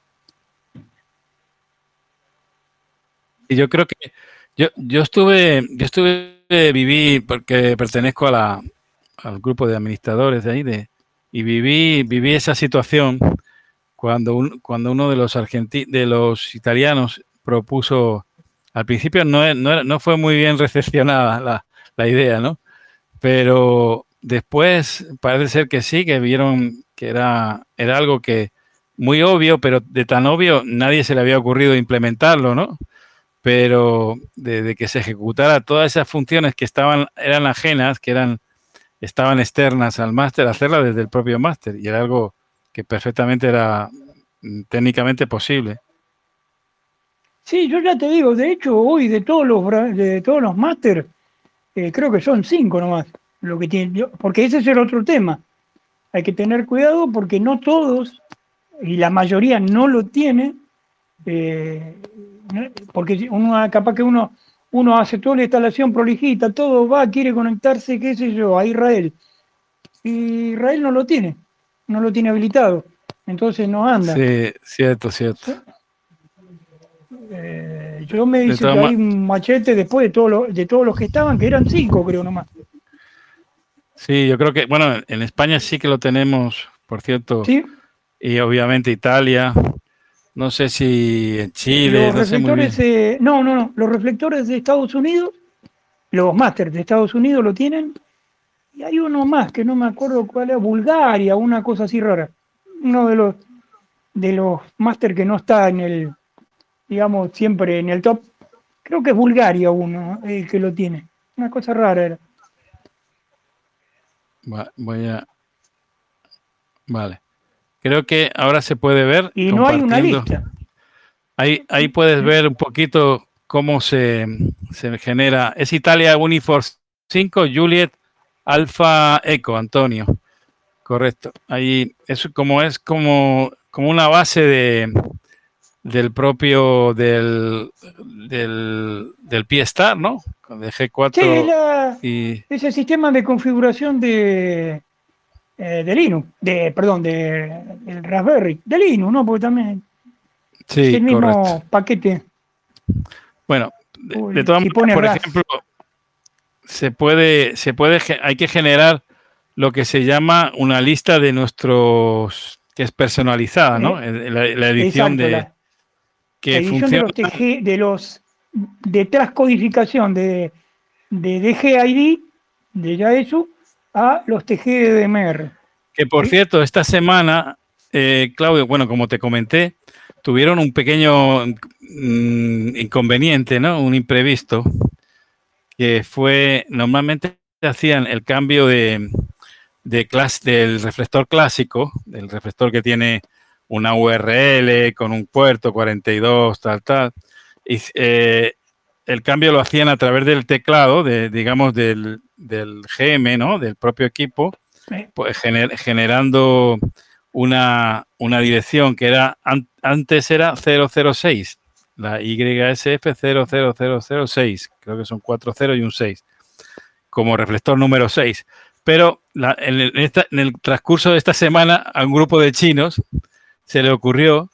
Y yo creo que yo, yo estuve, yo estuve, viví, porque pertenezco a la, al grupo de administradores de ahí, de, y viví, viví esa situación cuando, cuando uno de los, de los italianos propuso, al principio no, no, fue muy bien recepcionada la, idea, ¿no? Pero después parece ser que sí, que vieron que era, era algo que muy obvio, pero de tan obvio nadie se le había ocurrido implementarlo, ¿no? Pero de, que se ejecutara todas esas funciones que estaban, eran ajenas, que eran, estaban externas al máster, hacerla desde el propio máster. Y era algo que perfectamente era mm, técnicamente posible. Sí, yo ya te digo, de hecho, hoy de todos los de todos los máster, eh, creo que son cinco nomás, lo que tiene, porque ese es el otro tema. Hay que tener cuidado porque no todos, y la mayoría no lo tiene, eh, porque uno capaz que uno, uno hace toda la instalación prolijita, todo va, quiere conectarse, qué sé yo, a Israel. Y Israel no lo tiene no lo tiene habilitado, entonces no anda. Sí, cierto, cierto. Eh, yo me dice que hay un machete después de, todo de todos los que estaban, que eran cinco, creo nomás. Sí, yo creo que, bueno, en España sí que lo tenemos, por cierto. Sí. Y obviamente Italia. No sé si en Chile. Los reflectores, no, no, no. Los reflectores de Estados Unidos, los másteres de Estados Unidos lo tienen y hay uno más que no me acuerdo cuál es, Bulgaria, una cosa así rara. Uno de los de los máster que no está en el, digamos, siempre en el top. Creo que es Bulgaria uno, el que lo tiene. Una cosa rara era. voy a... Vale. Creo que ahora se puede ver. Y no hay una lista. Ahí, ahí puedes ver un poquito cómo se, se genera. Es Italia Uniforce 5, Juliet Alfa Eco, Antonio. Correcto. Ahí es como es como, como una base de, del propio del, del, del P-Star, ¿no? De G4 sí, y... ese sistema de configuración de, eh, de Linux, de, perdón, de, del Raspberry, de Linux, ¿no? Porque también sí, es el mismo paquete. Bueno, de, todas maneras, por ejemplo, se puede, se puede, hay que generar lo que se llama una lista de nuestros, que es personalizada, ¿no? La, edición de... que funciona, de los, TG, de los de transcodificación de, de DGID, de ya eso, a los TG de DMR. Que por cierto, esta semana, eh, Claudio, bueno, como te comenté, tuvieron un pequeño mm, inconveniente, ¿no? Un imprevisto, que fue, normalmente hacían el cambio de, de clase, del reflector clásico, del reflector que tiene una URL con un puerto 42, tal, tal. Y, eh, el cambio lo hacían a través del teclado, de, digamos, del, del GM, ¿no? Del propio equipo, pues generando una, una, dirección que era antes era 006, la YSF 00006, creo que son 40 y un 6, como reflector número 6. Pero en, el transcurso de esta semana a un grupo de chinos se le ocurrió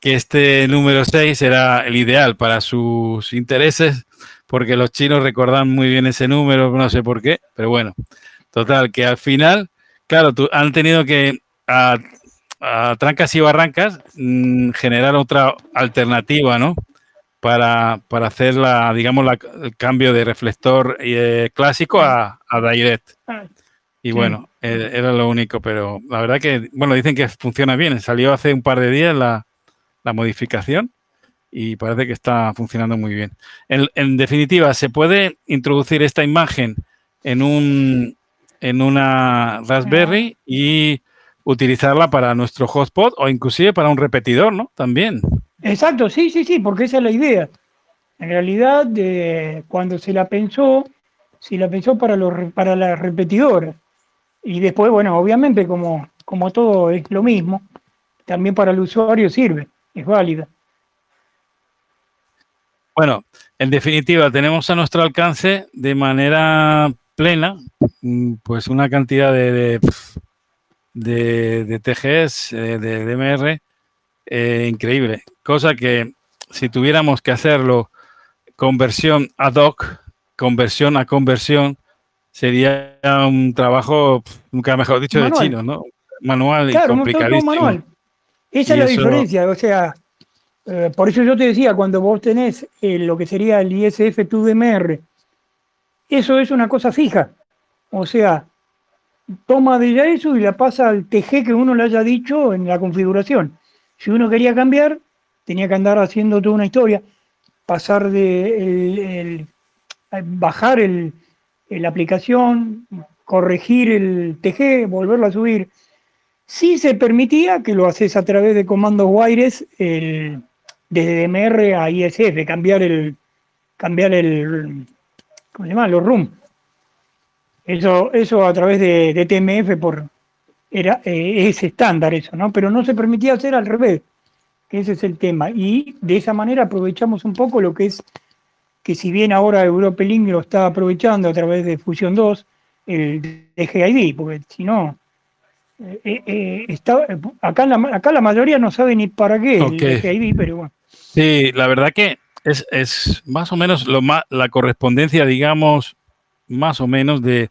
que este número 6 era el ideal para sus intereses, porque los chinos recordan muy bien ese número, no sé por qué, pero bueno, total, que al final, claro, han tenido que, a, trancas y barrancas, mm, generar otra alternativa, ¿no? Para, para hacer la, digamos, el cambio de reflector eh, clásico a, a direct. Ah, y bueno, eh, era lo único, pero la verdad que, bueno, dicen que funciona bien. Salió hace un par de días la, modificación y parece que está funcionando muy bien. En, definitiva, se puede introducir esta imagen en un en una Raspberry y utilizarla para nuestro hotspot o inclusive para un repetidor, ¿no? También. Exacto, sí, sí, sí, porque esa es la idea. En realidad, cuando se la pensó, se la pensó para los para las repetidoras. Y después, bueno, obviamente como, como todo es lo mismo, también para el usuario sirve, es válida. Bueno, en definitiva, tenemos a nuestro alcance de manera plena, mm, pues una cantidad de, de, de, TGs, eh, de DMR, eh, increíble. Cosa que si tuviéramos que hacerlo conversión ad hoc, conversión a conversión, sería un trabajo, nunca mejor dicho, de chino, ¿no? Manual y complicadísimo. Manual. Esa es la diferencia, o sea, eh, por eso yo te decía, cuando vos tenés eh, lo que sería el ISF 2DMR, eso es una cosa fija. O sea, toma de ya eso y la pasa al TG que uno le haya dicho en la configuración. Si uno quería cambiar, tenía que andar haciendo toda una historia, pasar de bajar el, la aplicación, corregir el TG, volverlo a subir. Sí se permitía que lo haces a través de comandos wires el, desde DMR a ISF, cambiar el, cambiar el, ¿cómo se llama? Los. Eso, eso a través de, TMF por, era, eh, es estándar eso, ¿no? Pero no se permitía hacer al revés, que ese es el tema. Y de esa manera aprovechamos un poco lo que es que si bien ahora Link lo está aprovechando a través de Fusion 2, el DGID, porque si no, eh, eh, eh, está, acá, la, acá la mayoría no sabe ni para qué el DGID, pero bueno. Sí, la verdad que es, es más o menos lo más, la correspondencia, digamos, más o menos de,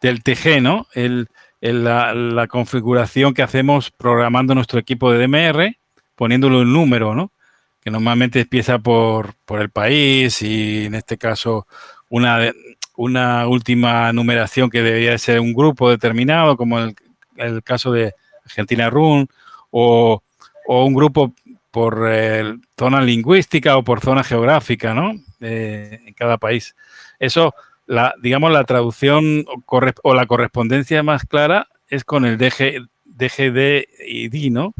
del TG, ¿no? El, la, la, configuración que hacemos programando nuestro equipo de DMR, poniéndolo en número, ¿no? que normalmente empieza por, por el país y en este caso una, una última numeración que debería ser un grupo determinado, como el, el caso de Argentina Run, o, o un grupo por eh, zona lingüística o por zona geográfica, ¿no? en cada país. Eso la, digamos, la traducción o, la correspondencia más clara es con el DG, DGD ID, ¿no?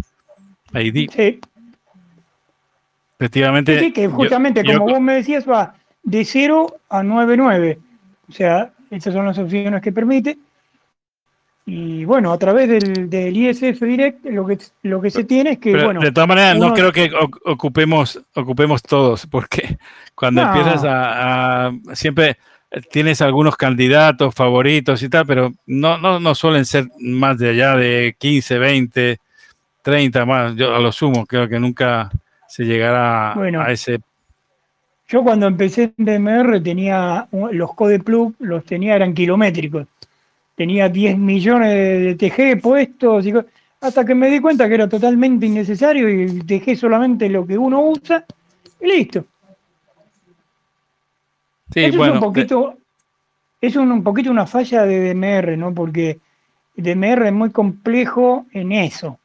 ID. Sí. Efectivamente. Sí, que justamente, como vos me decías, va de 0 a 9.9. O sea, esas son las opciones que permite. Y bueno, a través del, ISF Direct lo que, lo que se tiene es que, bueno... De todas maneras, no creo que ocupemos, ocupemos todos, porque <laughs> cuando empiezas a, Siempre tienes algunos candidatos favoritos y tal, pero no, no, no suelen ser más de allá de 15, 20, 30 más. Yo a lo sumo, creo que nunca se llegará a ese yo cuando empecé en DMR tenía los Code Plug, los tenía, eran kilométricos. Tenía 10 millones de TG puestos, hasta que me di cuenta que era totalmente innecesario y dejé solamente lo que uno usa y listo. Sí, es un poquito, es un, poquito una falla de DMR, ¿no? Porque DMR es muy complejo en eso.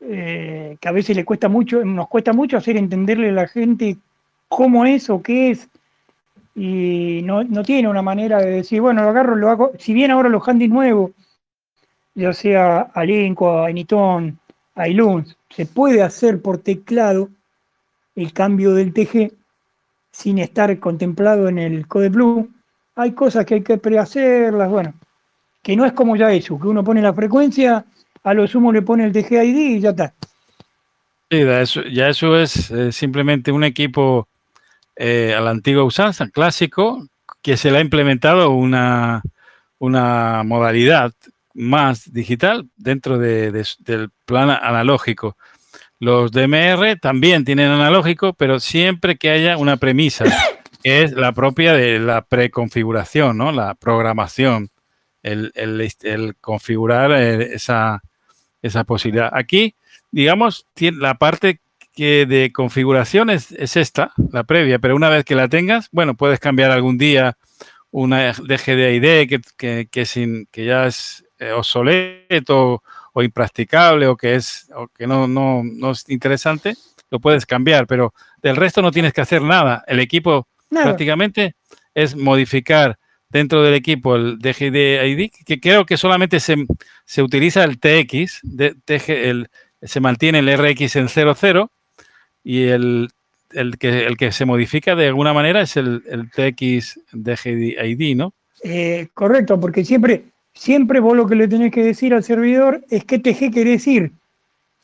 Eh, que a veces le cuesta mucho, nos cuesta mucho hacer entenderle a la gente cómo es o qué es, y no, tiene una manera de decir, bueno, lo agarro, lo hago, si bien ahora los handys nuevos, ya sea a Linko, a Eniton, a se puede hacer por teclado el cambio del TG sin estar contemplado en el Code Blue, hay cosas que hay que prehacerlas, bueno, que no es como ya eso, que uno pone la frecuencia, a lo sumo le pone el TG ID y ya está. Sí, ya eso es eh, simplemente un equipo eh, a la antigua usanza, clásico, que se le ha implementado una, una modalidad más digital dentro del plan analógico. Los DMR también tienen analógico, pero siempre que haya una premisa, que es la propia de la preconfiguración, ¿no? la programación, el, configurar eh, esa, esa posibilidad. Aquí, digamos, la parte que de configuración es, esta, la previa, pero una vez que la tengas, bueno, puedes cambiar algún día una DGDID que, que, que, sin, que ya es eh, obsoleto o impracticable o que, es, o que no, no, no, es interesante, lo puedes cambiar, pero del resto no tienes que hacer nada. El equipo prácticamente es modificar dentro del equipo el DGDID, que creo que solamente se, se utiliza el TX, de, el, se mantiene el RX en 00 y el, que, el que se modifica de alguna manera es el, el TX DGID, ¿no? Eh, correcto, porque siempre, siempre vos lo que le tenés que decir al servidor es qué TG querés ir.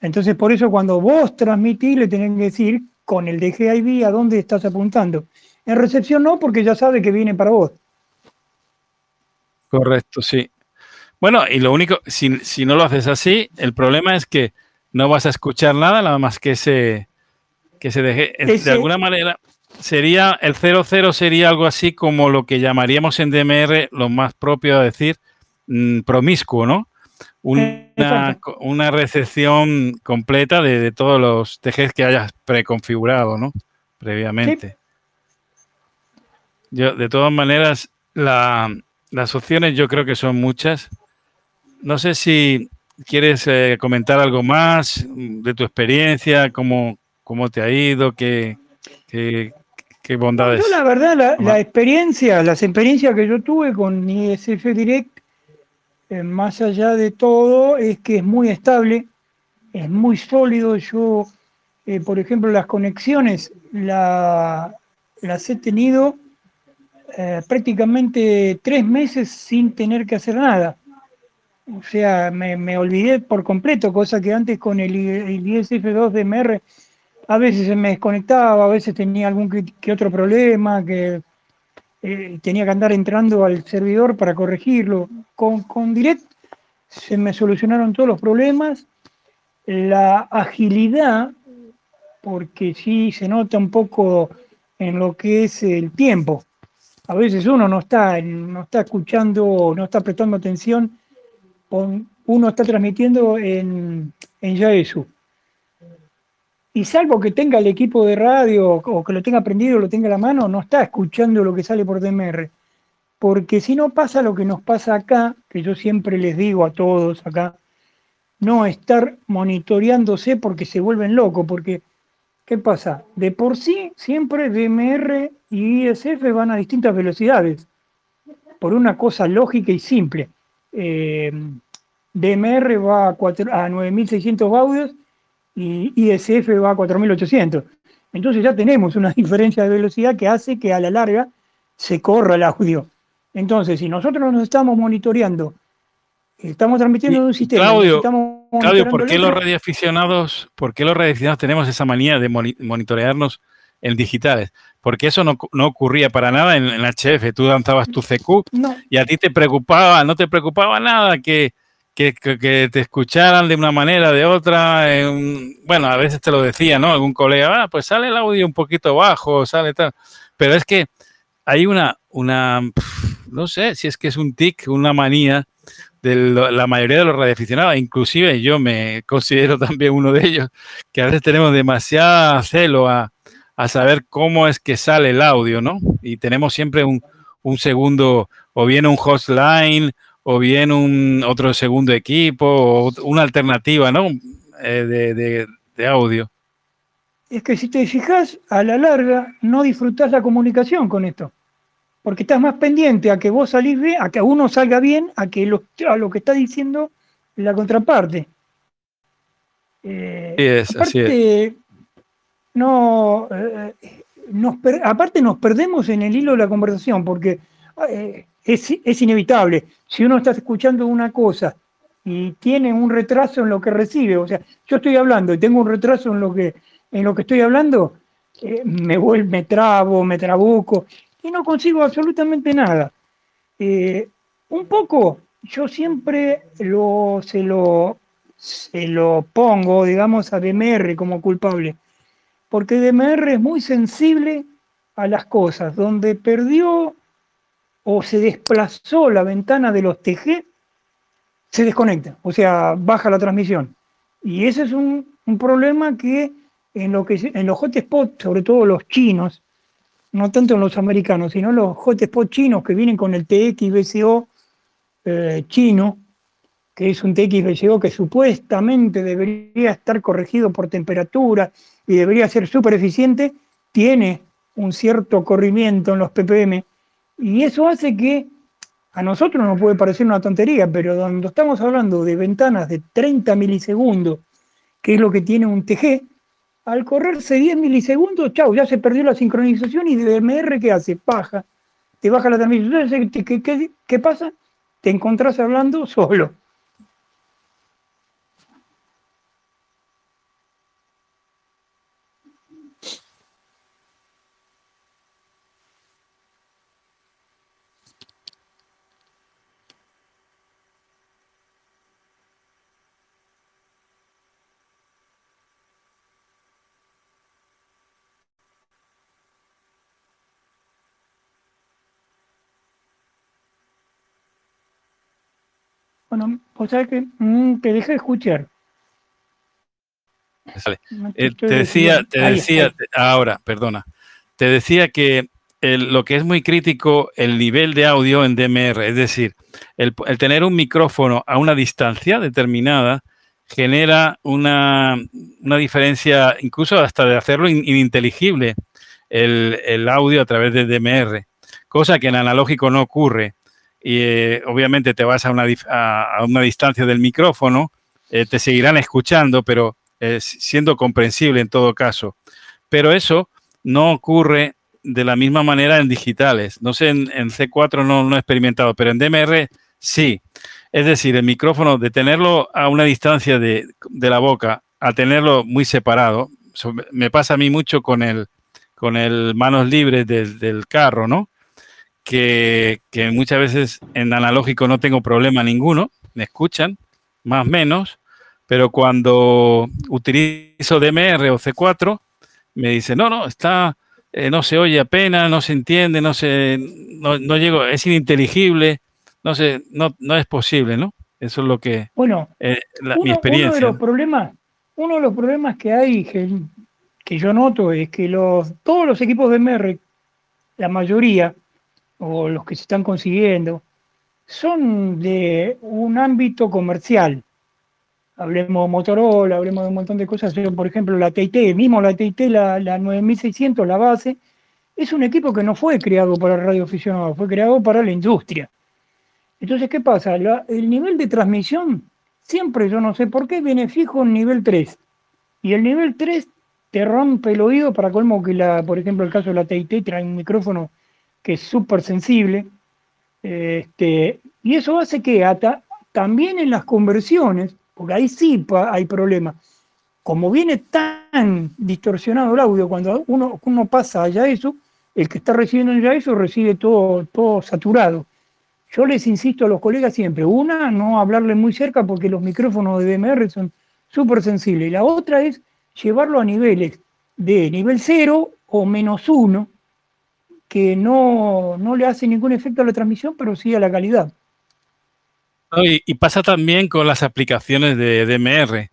Entonces, por eso cuando vos transmitís, le tenés que decir con el DGID a dónde estás apuntando. En recepción no, porque ya sabe que viene para vos. Correcto, sí. Bueno, y lo único, si, si no lo haces así, el problema es que no vas a escuchar nada, nada más que ese, que se deje, de alguna manera, sería, el 00 sería algo así como lo que llamaríamos en DMR lo más propio a decir mm, promiscuo, ¿no? Una, una recepción completa de, todos los TGs que hayas preconfigurado, ¿no? Previamente. Yo, de todas maneras, las opciones yo creo que son muchas. No sé si quieres eh, comentar algo más de tu experiencia, cómo, ¿Cómo te ha ido? ¿Qué, qué, bondades? la verdad, la, experiencia, las experiencias que yo tuve con ISF Direct, eh, más allá de todo, es que es muy estable, es muy sólido. Yo, eh, por ejemplo, las conexiones las he tenido eh, prácticamente tres meses sin tener que hacer nada. O sea, me, olvidé por completo, cosa que antes con el, el ISF2 de MR a veces se me desconectaba, a veces tenía algún que, otro problema, que eh, tenía que andar entrando al servidor para corregirlo. Con, Direct se me solucionaron todos los problemas. La agilidad, porque sí se nota un poco en lo que es el tiempo. A veces uno no está, no está escuchando, no está prestando atención, uno está transmitiendo en, en Yaesu y salvo que tenga el equipo de radio o que lo tenga prendido, lo tenga a la mano, no está escuchando lo que sale por DMR. Porque si no pasa lo que nos pasa acá, que yo siempre les digo a todos acá, no estar monitoreándose porque se vuelven locos, porque ¿qué pasa? De por sí siempre DMR y ISF van a distintas velocidades. por una cosa lógica y simple. Eh, DMR va a, 4, a 9600 baudios y ISF va a 4800. Entonces ya tenemos una <laughs> diferencia de velocidad que hace que a la larga se corra el audio. Entonces, si nosotros nos estamos monitoreando, estamos transmitiendo de un sistema. Claudio, Claudio ¿por qué los radioaficionados, por qué los radioaficionados tenemos esa manía de monitorearnos en digitales? Porque eso no, ocurría para nada en, el HF. Tú lanzabas tu CQ y a ti te preocupaba, no te preocupaba nada que, que, te escucharan de una manera, de otra. bueno, a veces te lo decía, ¿no? Algún colega, ah, pues sale el audio un poquito bajo, sale tal. Pero es que hay una, una, no sé si es que es un tic, una manía de la mayoría de los radioaficionados, inclusive yo me considero <laughs> también uno de ellos, que a veces tenemos demasiada celo a, saber cómo es que sale el audio, ¿no? Y tenemos siempre un, segundo, o bien un hostline, o bien un otro segundo equipo, o una alternativa, ¿no? Eh, de, de audio. Es que si te fijas, a la larga no disfrutás la comunicación con esto porque estás más pendiente a que vos salís bien, a que uno salga bien, a que lo, a lo que está diciendo la contraparte. Eh, es, aparte, No, eh, nos aparte nos perdemos en el hilo de la conversación, porque eh, es, es, inevitable. Si uno está escuchando una cosa y tiene un retraso en lo que recibe, o sea, yo estoy hablando y tengo un retraso en lo que, en lo que estoy hablando, me vuelvo, me trabo, me trabuco, y no consigo absolutamente nada. Eh, un poco, yo siempre lo, se, lo, se lo pongo, digamos, a DMR como culpable, porque DMR es muy sensible a las cosas, donde perdió o se desplazó la ventana de los TG, se desconecta, o sea, baja la transmisión. Y ese es un, problema que en, lo que en los hotspots, sobre todo los chinos, no tanto los americanos, sino los hotspot chinos que vienen con el TX eh, chino, que es un TX que supuestamente debería estar corregido por temperatura y debería ser súper eficiente, tiene un cierto corrimiento en los ppm y eso hace que a nosotros nos puede parecer una tontería, pero cuando estamos hablando de ventanas de 30 milisegundos, que es lo que tiene un TG, al correrse 10 milisegundos, chau, ya se perdió la sincronización y DMR, ¿qué hace? Baja, te baja la transmisión. ¿qué, qué, qué pasa? Te encontrás hablando solo. Bueno, o sea que mm, te dejé escuchar. Eh, te decía, te decía, ahora, perdona, te decía que lo que es muy crítico, el nivel de audio en DMR, es decir, el, tener un micrófono a una distancia determinada genera una, diferencia, incluso hasta de hacerlo ininteligible el, el, audio a través de DMR, cosa que en analógico no ocurre y eh, obviamente te vas a una, a, una, distancia del micrófono, eh, te seguirán escuchando, pero eh, siendo comprensible en todo caso. Pero eso no ocurre de la misma manera en digitales. No sé, en, C4 no, no, he experimentado, pero en DMR sí. Es decir, el micrófono, de tenerlo a una distancia de, de la boca a tenerlo muy separado, me pasa a mí mucho con el, con el manos libres del, del carro, ¿no? Que, muchas veces en analógico no tengo problema ninguno, me escuchan, más o menos, pero cuando utilizo DMR o C4, me dice, no, no, está, eh, no se oye apenas, no se entiende, no se, no, llego, es ininteligible, no sé, no, no es posible, ¿no? Eso es lo que, bueno, eh, mi experiencia. Uno de los problemas, uno de los problemas que hay, que, que yo noto, es que los, todos los equipos de DMR, la mayoría, o los que se están consiguiendo, son de un ámbito comercial. Hablemos de Motorola, hablemos de un montón de cosas. por ejemplo, la TIT, mismo la TIT, la, la 9600, la base, es un equipo que no fue creado para el radioaficionado, fue creado para la industria. Entonces, ¿qué pasa? el nivel de transmisión siempre, yo no sé por qué, viene fijo en nivel 3. Y el nivel 3 te rompe el oído para colmo que, la, por ejemplo, el caso de la TIT trae un micrófono que es súper sensible. Este, y eso hace que hasta, también en las conversiones, porque ahí sí hay problemas, como viene tan distorsionado el audio, cuando uno, uno pasa allá eso, el que está recibiendo ya eso recibe todo, todo saturado. Yo les insisto a los colegas siempre, una, no hablarle muy cerca porque los micrófonos de DMR son súper sensibles. Y la otra es llevarlo a niveles de nivel 0 o menos 1, que no, le hace ningún efecto a la transmisión, pero sí a la calidad. Y, pasa también con las aplicaciones de DMR,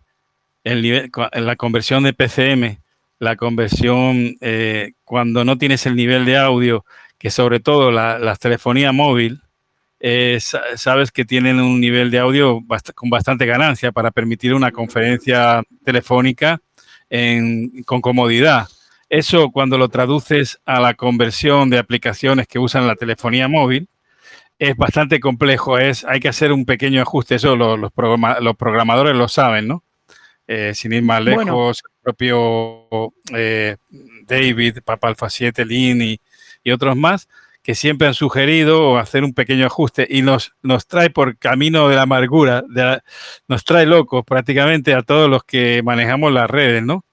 el nivel, la conversión de PCM, la conversión eh, cuando no tienes el nivel de audio, que sobre todo la, la telefonía móvil, eh, sabes que tienen un nivel de audio con bastante ganancia para permitir una conferencia telefónica con comodidad. Eso cuando lo traduces a la conversión de aplicaciones que usan la telefonía móvil, es bastante complejo. Es, hay que hacer un pequeño ajuste. Eso los, los, programadores lo saben, ¿no? Eh, sin ir más lejos, el propio eh, David, Papa Alpha 7, Lin y, y otros más que siempre han sugerido hacer un pequeño ajuste y nos, nos trae por camino de la amargura, nos trae locos prácticamente a todos los que manejamos las redes, ¿no?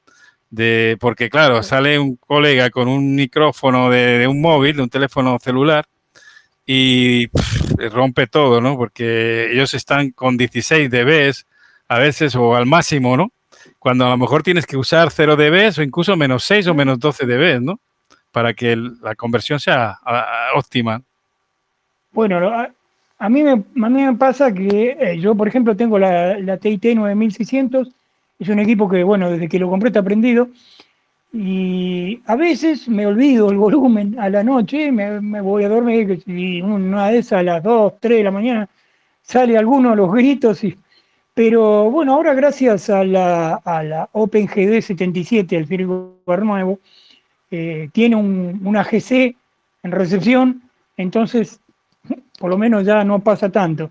De, porque claro, sale un colega con un micrófono de, un móvil, de un teléfono celular, y rompe todo, ¿no? Porque ellos están con 16 dB a veces o al máximo, ¿no? Cuando a lo mejor tienes que usar 0 dB o incluso menos 6 o menos 12 dB, ¿no? para que la conversión sea óptima. Bueno, a, mí me, a mí me pasa que eh, yo, por ejemplo, tengo la, la TIT 9600, es un equipo que, bueno, desde que lo compré está aprendido, y a veces me olvido el volumen a la noche, me, me voy a dormir, y una de esas a las 2, 3 de la mañana sale alguno de los gritos, y, pero bueno, ahora gracias a la, a la OpenGD 77, el firmware nuevo, eh, tiene un, una GC en recepción, entonces por lo menos ya no pasa tanto.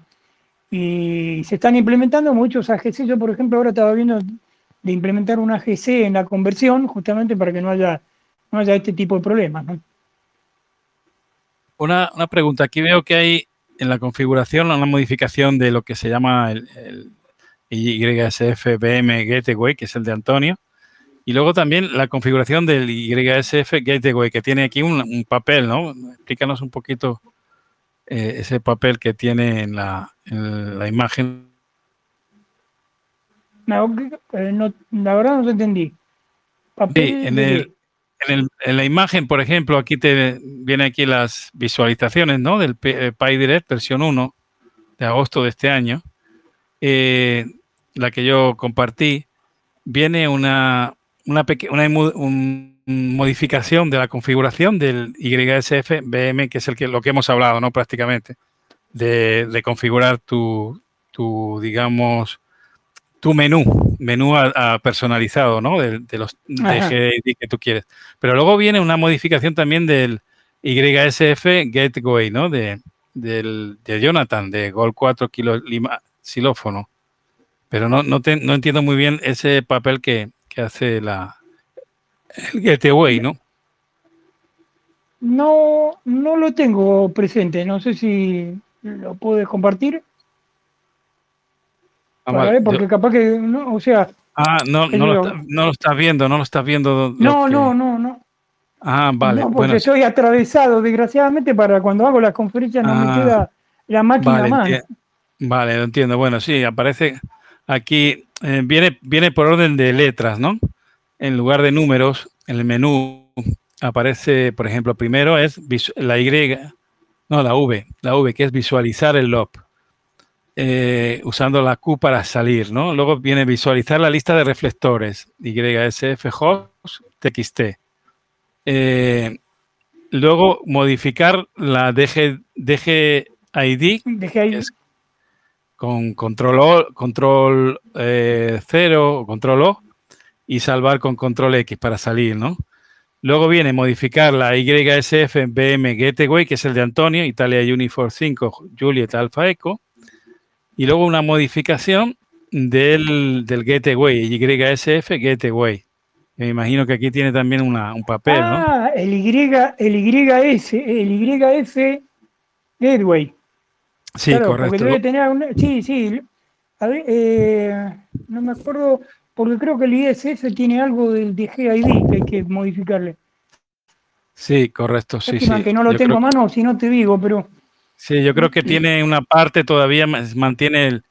Y se están implementando muchos AGC. Yo, por ejemplo, ahora estaba viendo de implementar una AGC en la conversión, justamente para que no haya, no haya este tipo de problemas. Una, pregunta. Aquí veo que hay en la configuración una modificación de lo que se llama el, el YSF BM Gateway, que es el de Antonio. Y luego también la configuración del YSF Gateway, que tiene aquí un, papel, ¿no? Explícanos un poquito eh, ese papel que tiene en la, imagen. No, eh, la verdad no te entendí. sí, en, la imagen, por ejemplo, aquí te viene aquí las visualizaciones, ¿no? Del eh, PyDirect versión 1 de agosto de este año. la que yo compartí, viene una, una, una modificación de la configuración del YSF BM, que es el que, lo que hemos hablado, ¿no? Prácticamente, de, configurar tu, tu, digamos, tu menú, menú personalizado, ¿no? De, los DGID que tú quieres. Pero luego viene una modificación también del YSF Gateway, ¿no? De, del, de Jonathan, de Gol 4 kilo lima, xilófono. Pero no, no, no entiendo muy bien ese papel que, que hace la, el Gateway, ¿no? No, no lo tengo presente. No sé si lo puedes compartir. Ah, porque capaz que, no, o sea. Ah, no, no, lo, no, lo, estás viendo, no lo estás viendo. No, no, no, no. Ah, vale. No, porque soy atravesado, desgraciadamente, para cuando hago las conferencias no me ah, queda la máquina vale, más. Vale, lo entiendo. Bueno, sí, aparece aquí eh, viene, viene por orden de letras, ¿no? En lugar de números, en el menú aparece, por ejemplo, primero es la Y, no, la V, la V, que es visualizar el LOP, eh, usando la Q para salir, ¿no? Luego viene visualizar la lista de reflectores, YSF host TXT. Eh, luego modificar la DG, DGID, DGID con control, o, control eh, 0 o control O y salvar con control X para salir, ¿no? Luego viene modificar la YSF en BM Gateway, que es el de Antonio, Italia Unifor 5, Juliet Alpha Echo. Y luego una modificación del, del Gateway, YSF Gateway. Me imagino que aquí tiene también un papel, ¿no? Ah, el, y, el YS, el YF Gateway. Sí, correcto. Porque debe tener una, sí, sí. A ver, eh, no me acuerdo, porque creo que el ISF tiene algo del de GID que hay que modificarle. Sí, correcto, sí, sí. que no lo tengo a mano, si no te digo, pero... Sí, yo creo que tiene una parte todavía, mantiene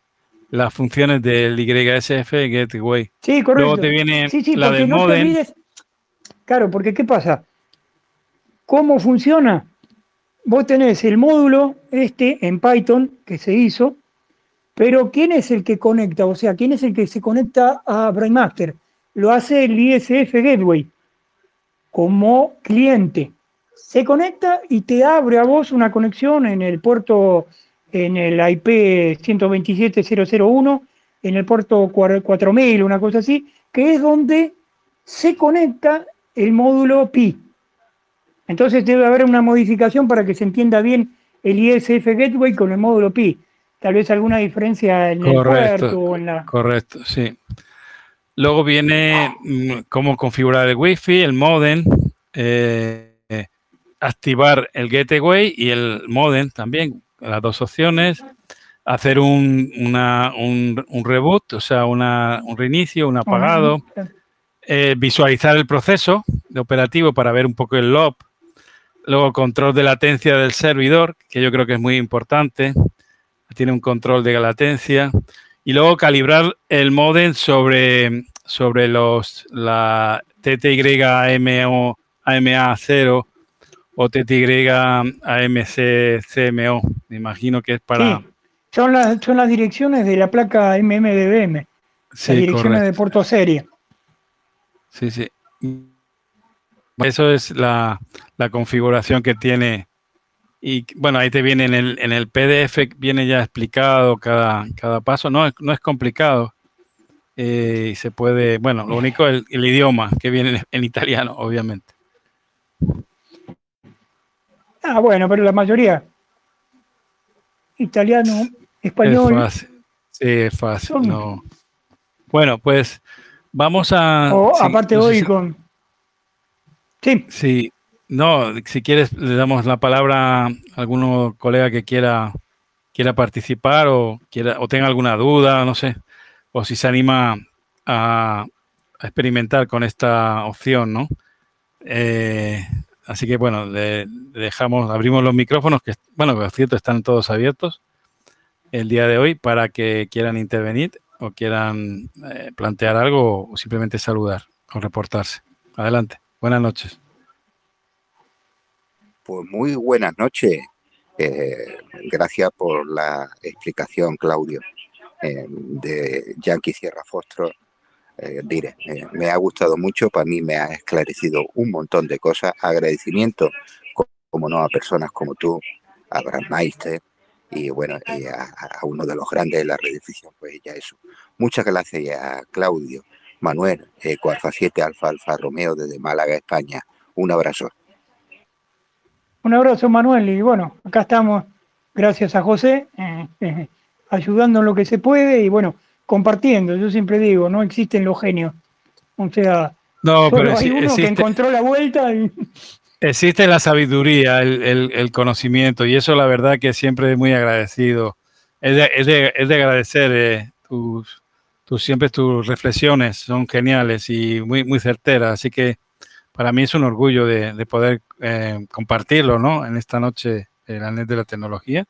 las funciones del YSF Gateway. Sí, correcto. Luego te viene sí, sí, la del no modem. Claro, porque ¿qué pasa? ¿Cómo funciona? Vos tenés el módulo este en Python que se hizo, pero ¿quién es el que conecta? O sea, ¿quién es el que se conecta a Brainmaster? Lo hace el ISF Gateway como cliente. Se conecta y te abre a vos una conexión en el puerto, en el IP 127.001, en el puerto 4000, una cosa así, que es donde se conecta el módulo PI. Entonces debe haber una modificación para que se entienda bien el ISF Gateway con el módulo PI tal vez alguna diferencia en el puerto o en la... Correcto, sí. Luego viene mm, cómo configurar el Wi-Fi, el modem, eh, activar el gateway y el modem también, las dos opciones, hacer un, un, reboot, o sea, un reinicio, un apagado, eh, visualizar el proceso de operativo para ver un poco el log, luego control de latencia del servidor, que yo creo que es muy importante, tiene un control de latencia y luego calibrar el modem sobre, sobre los la TTY AMO, AMA0 o TTY AMC CMO. Me imagino que es para. son, las, son las direcciones de la placa MMDBM. las direcciones de puerto serie. Sí, sí. Eso es la, la configuración que tiene y bueno, ahí te viene en el, en el PDF, viene ya explicado cada, cada paso. No, no es complicado. Eh, se puede, bueno, lo único es el, idioma que viene en, italiano, obviamente. Ah, bueno, pero la mayoría. Italiano, español. Es fácil. Sí, es fácil. No. Bueno, pues vamos a. aparte hoy con. Sí. Sí, no, si quieres, le damos la palabra a algún colega que quiera, quiera participar o, quiera, o tenga alguna duda, no sé, o si se anima a, experimentar con esta opción, ¿no? Eh, así que bueno, le, dejamos, abrimos los micrófonos, que bueno, por cierto, están todos abiertos el día de hoy para que quieran intervenir o quieran eh, plantear algo o simplemente saludar o reportarse. Adelante. Buenas noches. Pues muy buenas noches. Eh, gracias por la explicación, Claudio, eh, de Yankee Sierra Fostro. Eh, diré, me ha gustado mucho, para mí me ha esclarecido un montón de cosas. Agradecimiento, como no, a personas como tú, a Brad Meister y bueno, a, uno de los grandes de la redifusión, pues ya eso. Muchas gracias a Claudio, Manuel, Eco Alfa 7 Alfa Alfa Romeo desde Málaga, España. Un abrazo. Un abrazo, Manuel. Y bueno, acá estamos, gracias a José, eh, eh, ayudando en lo que se puede y bueno, compartiendo. Yo siempre digo, no existen los genios. O sea, no, pero hay uno que encontró la vuelta. Existe la sabiduría, el, conocimiento, y eso la verdad que siempre es muy agradecido. Es de, agradecer eh, tus, tus, siempre tus reflexiones, son geniales y muy, muy certeras. Así que para mí es un orgullo de, poder eh, compartirlo, ¿no? En esta noche en la net de la tecnología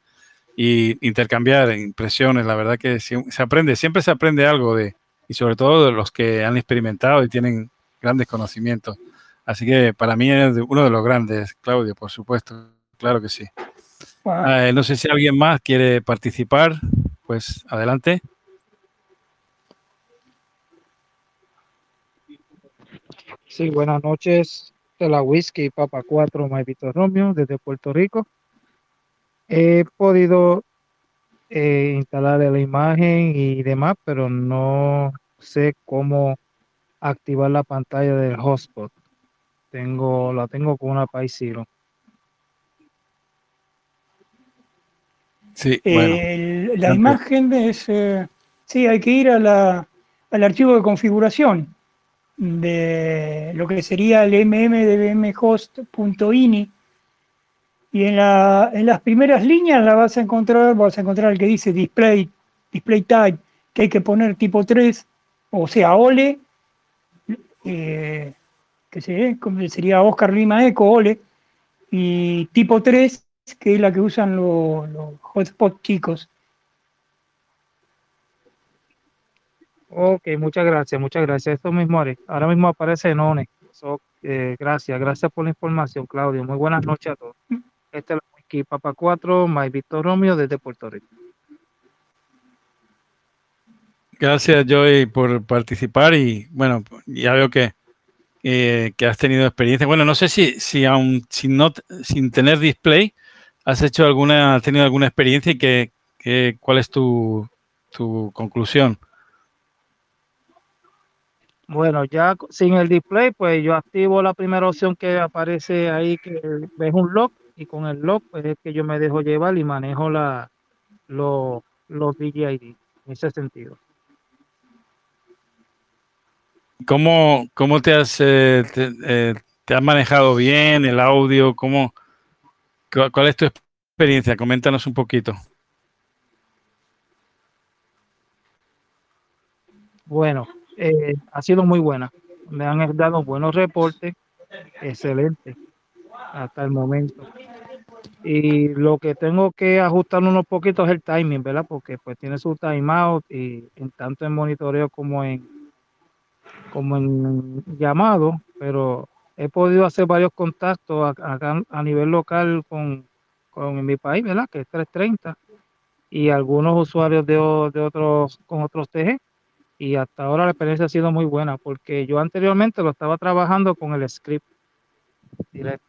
y intercambiar impresiones. La verdad que se, aprende, siempre se aprende algo de, y sobre todo de los que han experimentado y tienen grandes conocimientos. Así que para mí es uno de los grandes, Claudio, por supuesto, claro que sí. Eh, no sé si alguien más quiere participar, pues adelante. Sí, buenas noches. De la Whisky Papa 4, Maivito Romeo, desde Puerto Rico. He podido eh, instalar la imagen y demás, pero no sé cómo activar la pantalla del hotspot tengo, la tengo con una Pi Zero. Sí, El- la Antes. imagen es, eh, sí, hay que ir a la- al archivo de configuración de lo que sería el mmdbmhost.ini y en, la, en las primeras líneas la vas a encontrar, vas a encontrar el que dice display, display type, que hay que poner tipo 3, o sea, OLE, eh, que se- sería Oscar Lima Eco, OLE, y tipo 3, que es la que usan los, los hotspots chicos. Ok, muchas gracias, muchas gracias. Esto mismo haré. Ahora mismo aparece en ONE. Eh, gracias, gracias por la información, Claudio. Muy buenas noches a todos. Este es la Whisky Papa 4, Mike Víctor Romeo desde Puerto Rico. Gracias, Joy, por participar y bueno, ya veo que, eh, que has tenido experiencia. Bueno, no sé si, si aún sin, no, sin tener display, has hecho alguna, has tenido alguna experiencia y que, que- cuál es tu, tu conclusión. Bueno, ya sin el display, pues yo activo la primera opción que aparece ahí, que ves un lock, y con el lock, pues es que yo me dejo llevar y manejo la, los, los DJI en ese sentido. ¿Cómo, cómo te has eh, te, eh, te has manejado bien el audio? ¿Cómo, cu- ¿Cuál es tu experiencia? Coméntanos un poquito. Bueno, eh, ha sido muy buena. Me han dado buenos reportes, excelente hasta el momento. Y lo que tengo que ajustar unos poquitos es el timing, ¿verdad? Porque pues tiene su timeout y en tanto en monitoreo como en como en llamado, pero he podido hacer varios contactos acá a nivel local con, con mi país, ¿verdad? Que es 330 y algunos usuarios de, de otros con otros TG y hasta ahora la experiencia ha sido muy buena porque yo anteriormente lo estaba trabajando con el script directo,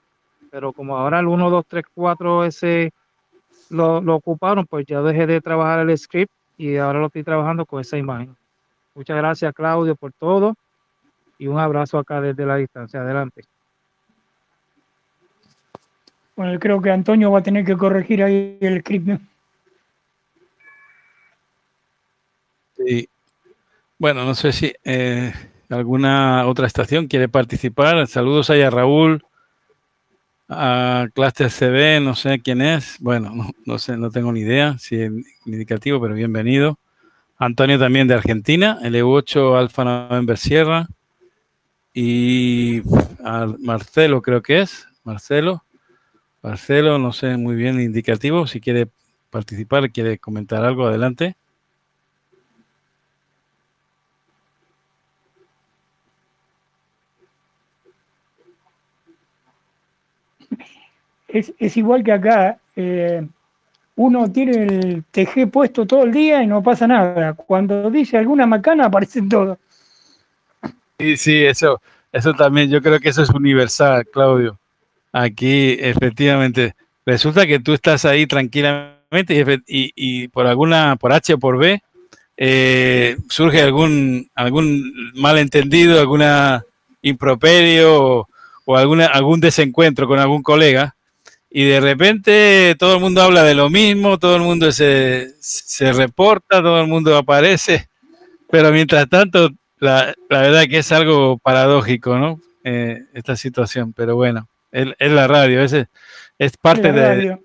pero como ahora el 1, 2, 3, 4 ese lo, lo ocuparon, pues ya dejé de trabajar el script y ahora lo estoy trabajando con esa imagen. Muchas gracias Claudio por todo y un abrazo acá desde la distancia. Adelante. Bueno, creo que Antonio va a tener que corregir ahí el script. ¿no? Sí. Bueno, no sé si eh, alguna otra estación quiere participar. Saludos ahí a Raúl, a Cluster CB, no sé quién es. Bueno, no, no sé, no tengo ni idea si es indicativo, pero bienvenido. Antonio también de Argentina, el EU8 Alfa November Sierra. Y a Marcelo creo que es, Marcelo. Marcelo, no sé muy bien indicativo, si quiere participar, quiere comentar algo, adelante. Es, es igual que acá. eh, uno tiene el TG puesto todo el día y no pasa nada. Cuando dice alguna macana aparecen todos. Sí, sí, eso, eso también, yo creo que eso es universal, Claudio. Aquí, efectivamente, resulta que tú estás ahí tranquilamente y, por alguna, por H o por B, eh, surge algún, algún malentendido, alguna improperio o, o alguna, algún desencuentro con algún colega y de repente todo el mundo habla de lo mismo, todo el mundo se, se reporta, todo el mundo aparece, pero mientras tanto la, la verdad que es algo paradójico, ¿no? Eh, esta situación, pero bueno, es, es la radio, es, es parte de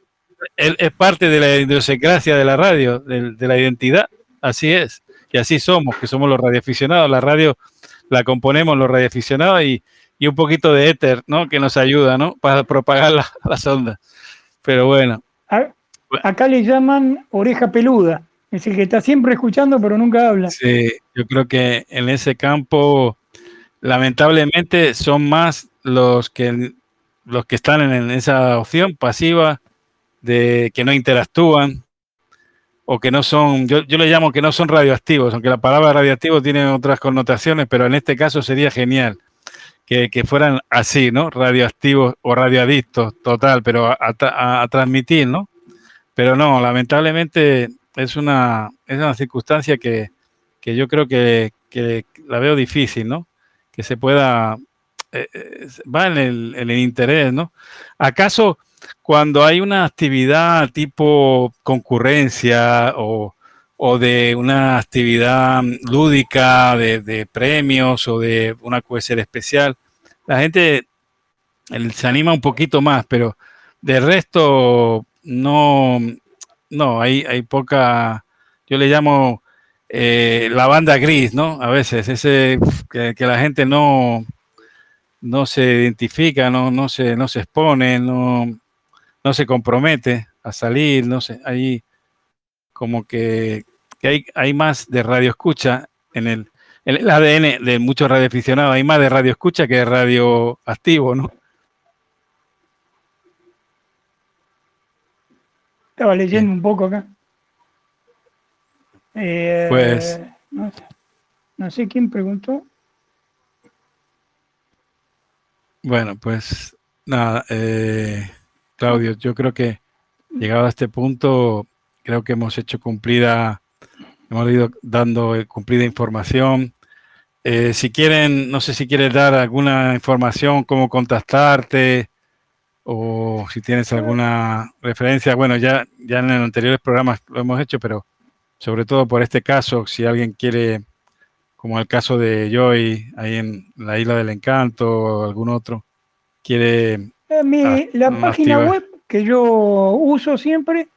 es parte de la idiosincrasia de la radio, de, de la identidad, así es, y así somos, que somos los radioaficionados, la radio la componemos los radioaficionados y, y un poquito de éter, ¿no? Que nos ayuda, ¿no? Para propagar la- <laughs> las ondas. Pero bueno, A- Acá le llaman oreja peluda. Es el que está siempre escuchando pero nunca habla. Sí, yo creo que en ese campo, lamentablemente, son más los que los que están en, en esa opción pasiva de que no interactúan o que no son, yo, yo le llamo que no son radioactivos, aunque la palabra radioactivo tiene otras connotaciones, pero en este caso sería genial que, fueran así, ¿no? Radioactivos o radioadictos, total, pero a, a- transmitir, ¿no? Pero no, lamentablemente es una, es una circunstancia que, que yo creo que, que la veo difícil, ¿no? Que se pueda eh, va en el, en el interés, ¿no? ¿Acaso cuando hay una actividad tipo concurrencia o, de una actividad lúdica de, premios o de una QSL especial, la gente se anima un poquito más, pero de resto no, no, hay, hay poca, yo le llamo eh, la banda gris, ¿no? A veces, ese que, la gente no, no se identifica, no, no, se, no se expone, no, no se compromete a salir, no sé, ahí como que, hay, hay, más de radio escucha en el, el ADN de muchos radioaficionados, hay más de radio escucha que de radio activo, ¿no? Estaba leyendo un poco acá. Eh, pues. No sé, quién preguntó. Bueno, pues nada, eh, Claudio, yo creo que llegado a este punto, creo que hemos hecho cumplida, hemos ido dando cumplida información. Eh, si quieren, no sé si quieres dar alguna información, cómo contactarte o si tienes alguna referencia. Bueno, ya, ya en los anteriores programas lo hemos hecho, pero sobre todo por este caso, si alguien quiere, como el caso de Joy, ahí en la Isla del Encanto o algún otro, quiere eh, la página web que yo uso siempre,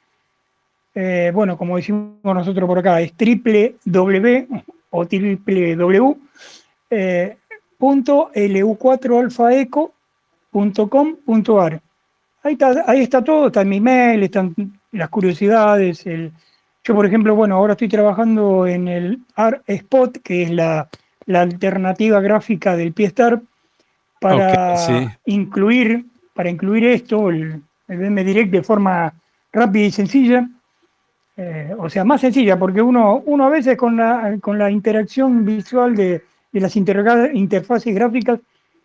eh, bueno, como decimos nosotros por acá, es www o www.lu4alfaeco.com.ar. Ahí está, ahí está todo, está mi mail, están las curiosidades. El, yo, por ejemplo, bueno, ahora estoy trabajando en el Art Spot, que es la, alternativa gráfica del Piestar, para incluir para incluir esto, el, el Direct de forma rápida y sencilla, eh, o sea, más sencilla, porque uno, uno a veces con la, con la interacción visual de, las interfaces gráficas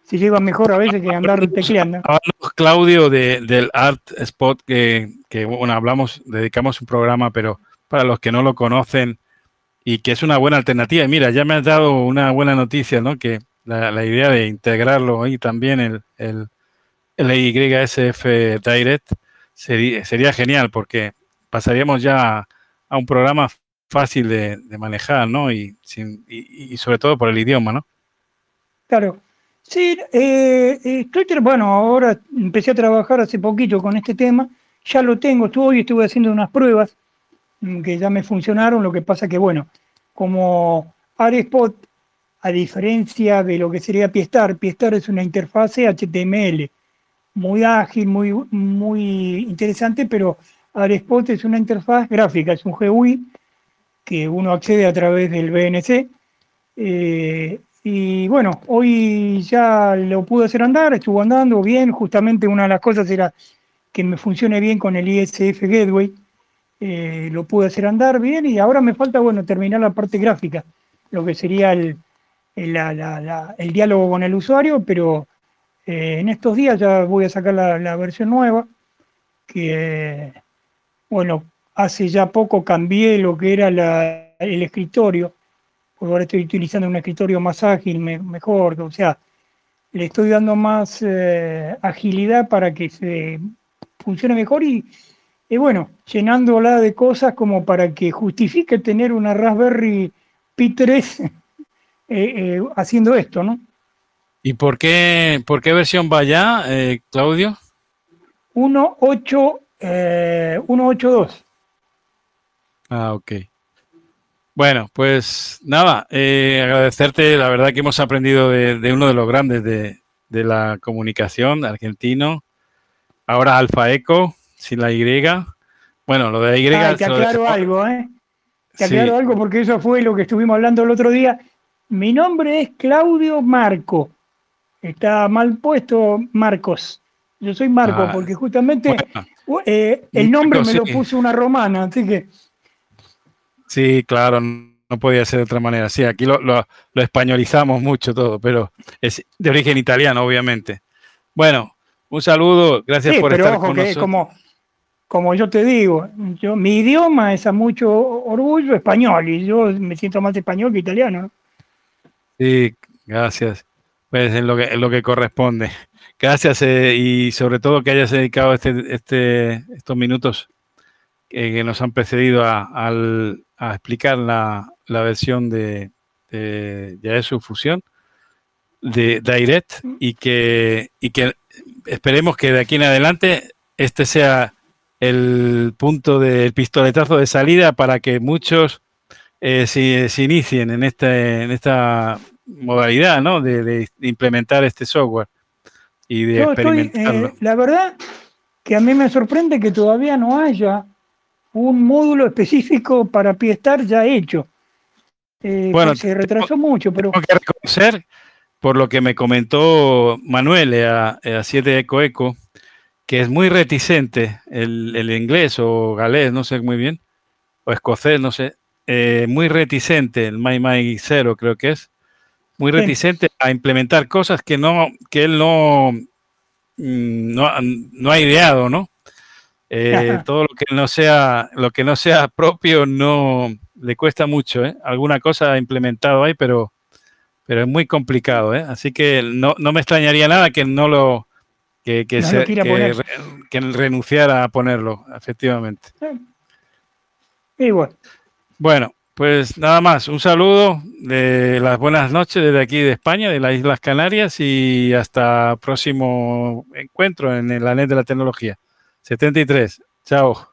se lleva mejor a veces que andar tecleando. <laughs> Claudio, de, del Art Spot, que, bueno, hablamos, dedicamos un programa, pero para los que no lo conocen y que es una buena alternativa. Y mira, ya me has dado una buena noticia, ¿no? Que la, idea de integrarlo ahí también, el, el la YSF Direct sería, sería genial porque pasaríamos ya a un programa fácil de, manejar, ¿no? Y, y, sobre todo por el idioma, ¿no? Claro. Sí, eh, estoy, bueno, ahora empecé a trabajar hace poquito con este tema, ya lo tengo, estuve, hoy estuve haciendo unas pruebas mm, que ya me funcionaron, lo que pasa que, bueno, como ARESPOT, a diferencia de lo que sería Piestar, Piestar es una interfase HTML, muy ágil, muy, muy interesante, pero ARESPOT es una interfaz gráfica, es un GUI que uno accede a través del BNC. Eh, y bueno, hoy ya lo pude hacer andar, estuvo andando bien, justamente una de las cosas era que me funcione bien con el ISF Gateway, eh, lo pude hacer andar bien y ahora me falta, bueno, terminar la parte gráfica, lo que sería el, diálogo con el usuario, pero eh, en estos días ya voy a sacar la, versión nueva, que, bueno, hace ya poco cambié lo que era el escritorio, porque ahora estoy utilizando un escritorio más ágil, mejor, o sea, le estoy dando más eh, agilidad para que se funcione mejor y, bueno, llenándola de cosas como para que justifique tener una Raspberry Pi 3 <laughs> eh, haciendo esto, ¿no? ¿Y por qué, por qué versión va ya, eh, Claudio? 1.8, eh, 1.8.2. Ah, ok. Bueno, pues nada, eh, agradecerte, la verdad que hemos aprendido de, uno de los grandes de, la comunicación argentino, ahora Alfa Eco, sin la Y. Bueno, lo de la Y... Te aclaro algo, ¿eh? Te aclaro algo porque eso fue lo que estuvimos hablando el otro día. Mi nombre es Claudio Marco. Está mal puesto Marcos. Yo soy Marco, ah, porque justamente eh, el nombre me lo puso una romana, así que. Sí, claro, no podía ser de otra manera. Sí, aquí lo, españolizamos mucho todo, pero es de origen italiano, obviamente. Bueno, un saludo, gracias por estar con nosotros. Como, como yo te digo, yo, mi idioma es a mucho orgullo español y yo me siento más español que italiano. Sí, gracias. Pues es lo que, es lo que corresponde. Gracias eh, y sobre todo que hayas dedicado este, este, estos minutos que nos han precedido a, al- a explicar la, la versión de, de Yaesu Fusión de Direct y que, y que esperemos que de aquí en adelante este sea el punto del pistoletazo de salida para que muchos eh, se, se inicien en, este, en esta modalidad ¿no? de, de implementar este software y de Yo estoy, eh, la verdad que a mí me sorprende que todavía no haya un módulo específico para Piestar ya hecho. Eh, Bueno, se retrasó mucho, pero Tengo que reconocer, por lo que me comentó Manuel eh, a, a 7 Eco Eco, que es muy reticente el, el inglés o galés, no sé muy bien, o escocés, no sé, eh, muy reticente, el My My Zero creo que es, muy Sí. reticente a implementar cosas que no, que él no, mm, no, ha- no ha ideado, ¿no? Eh, todo lo que no sea, lo que no sea propio no le cuesta mucho, ¿eh? Alguna cosa ha implementado ahí, pero, pero es muy complicado, ¿eh? Así que no, no me extrañaría nada que no lo que, que, No se- lo que re- que renunciara a ponerlo, efectivamente. Bueno, pues nada más, un saludo de las buenas noches desde aquí de España, de las Islas Canarias y hasta próximo encuentro en el ANET de la tecnología. 73. Chao.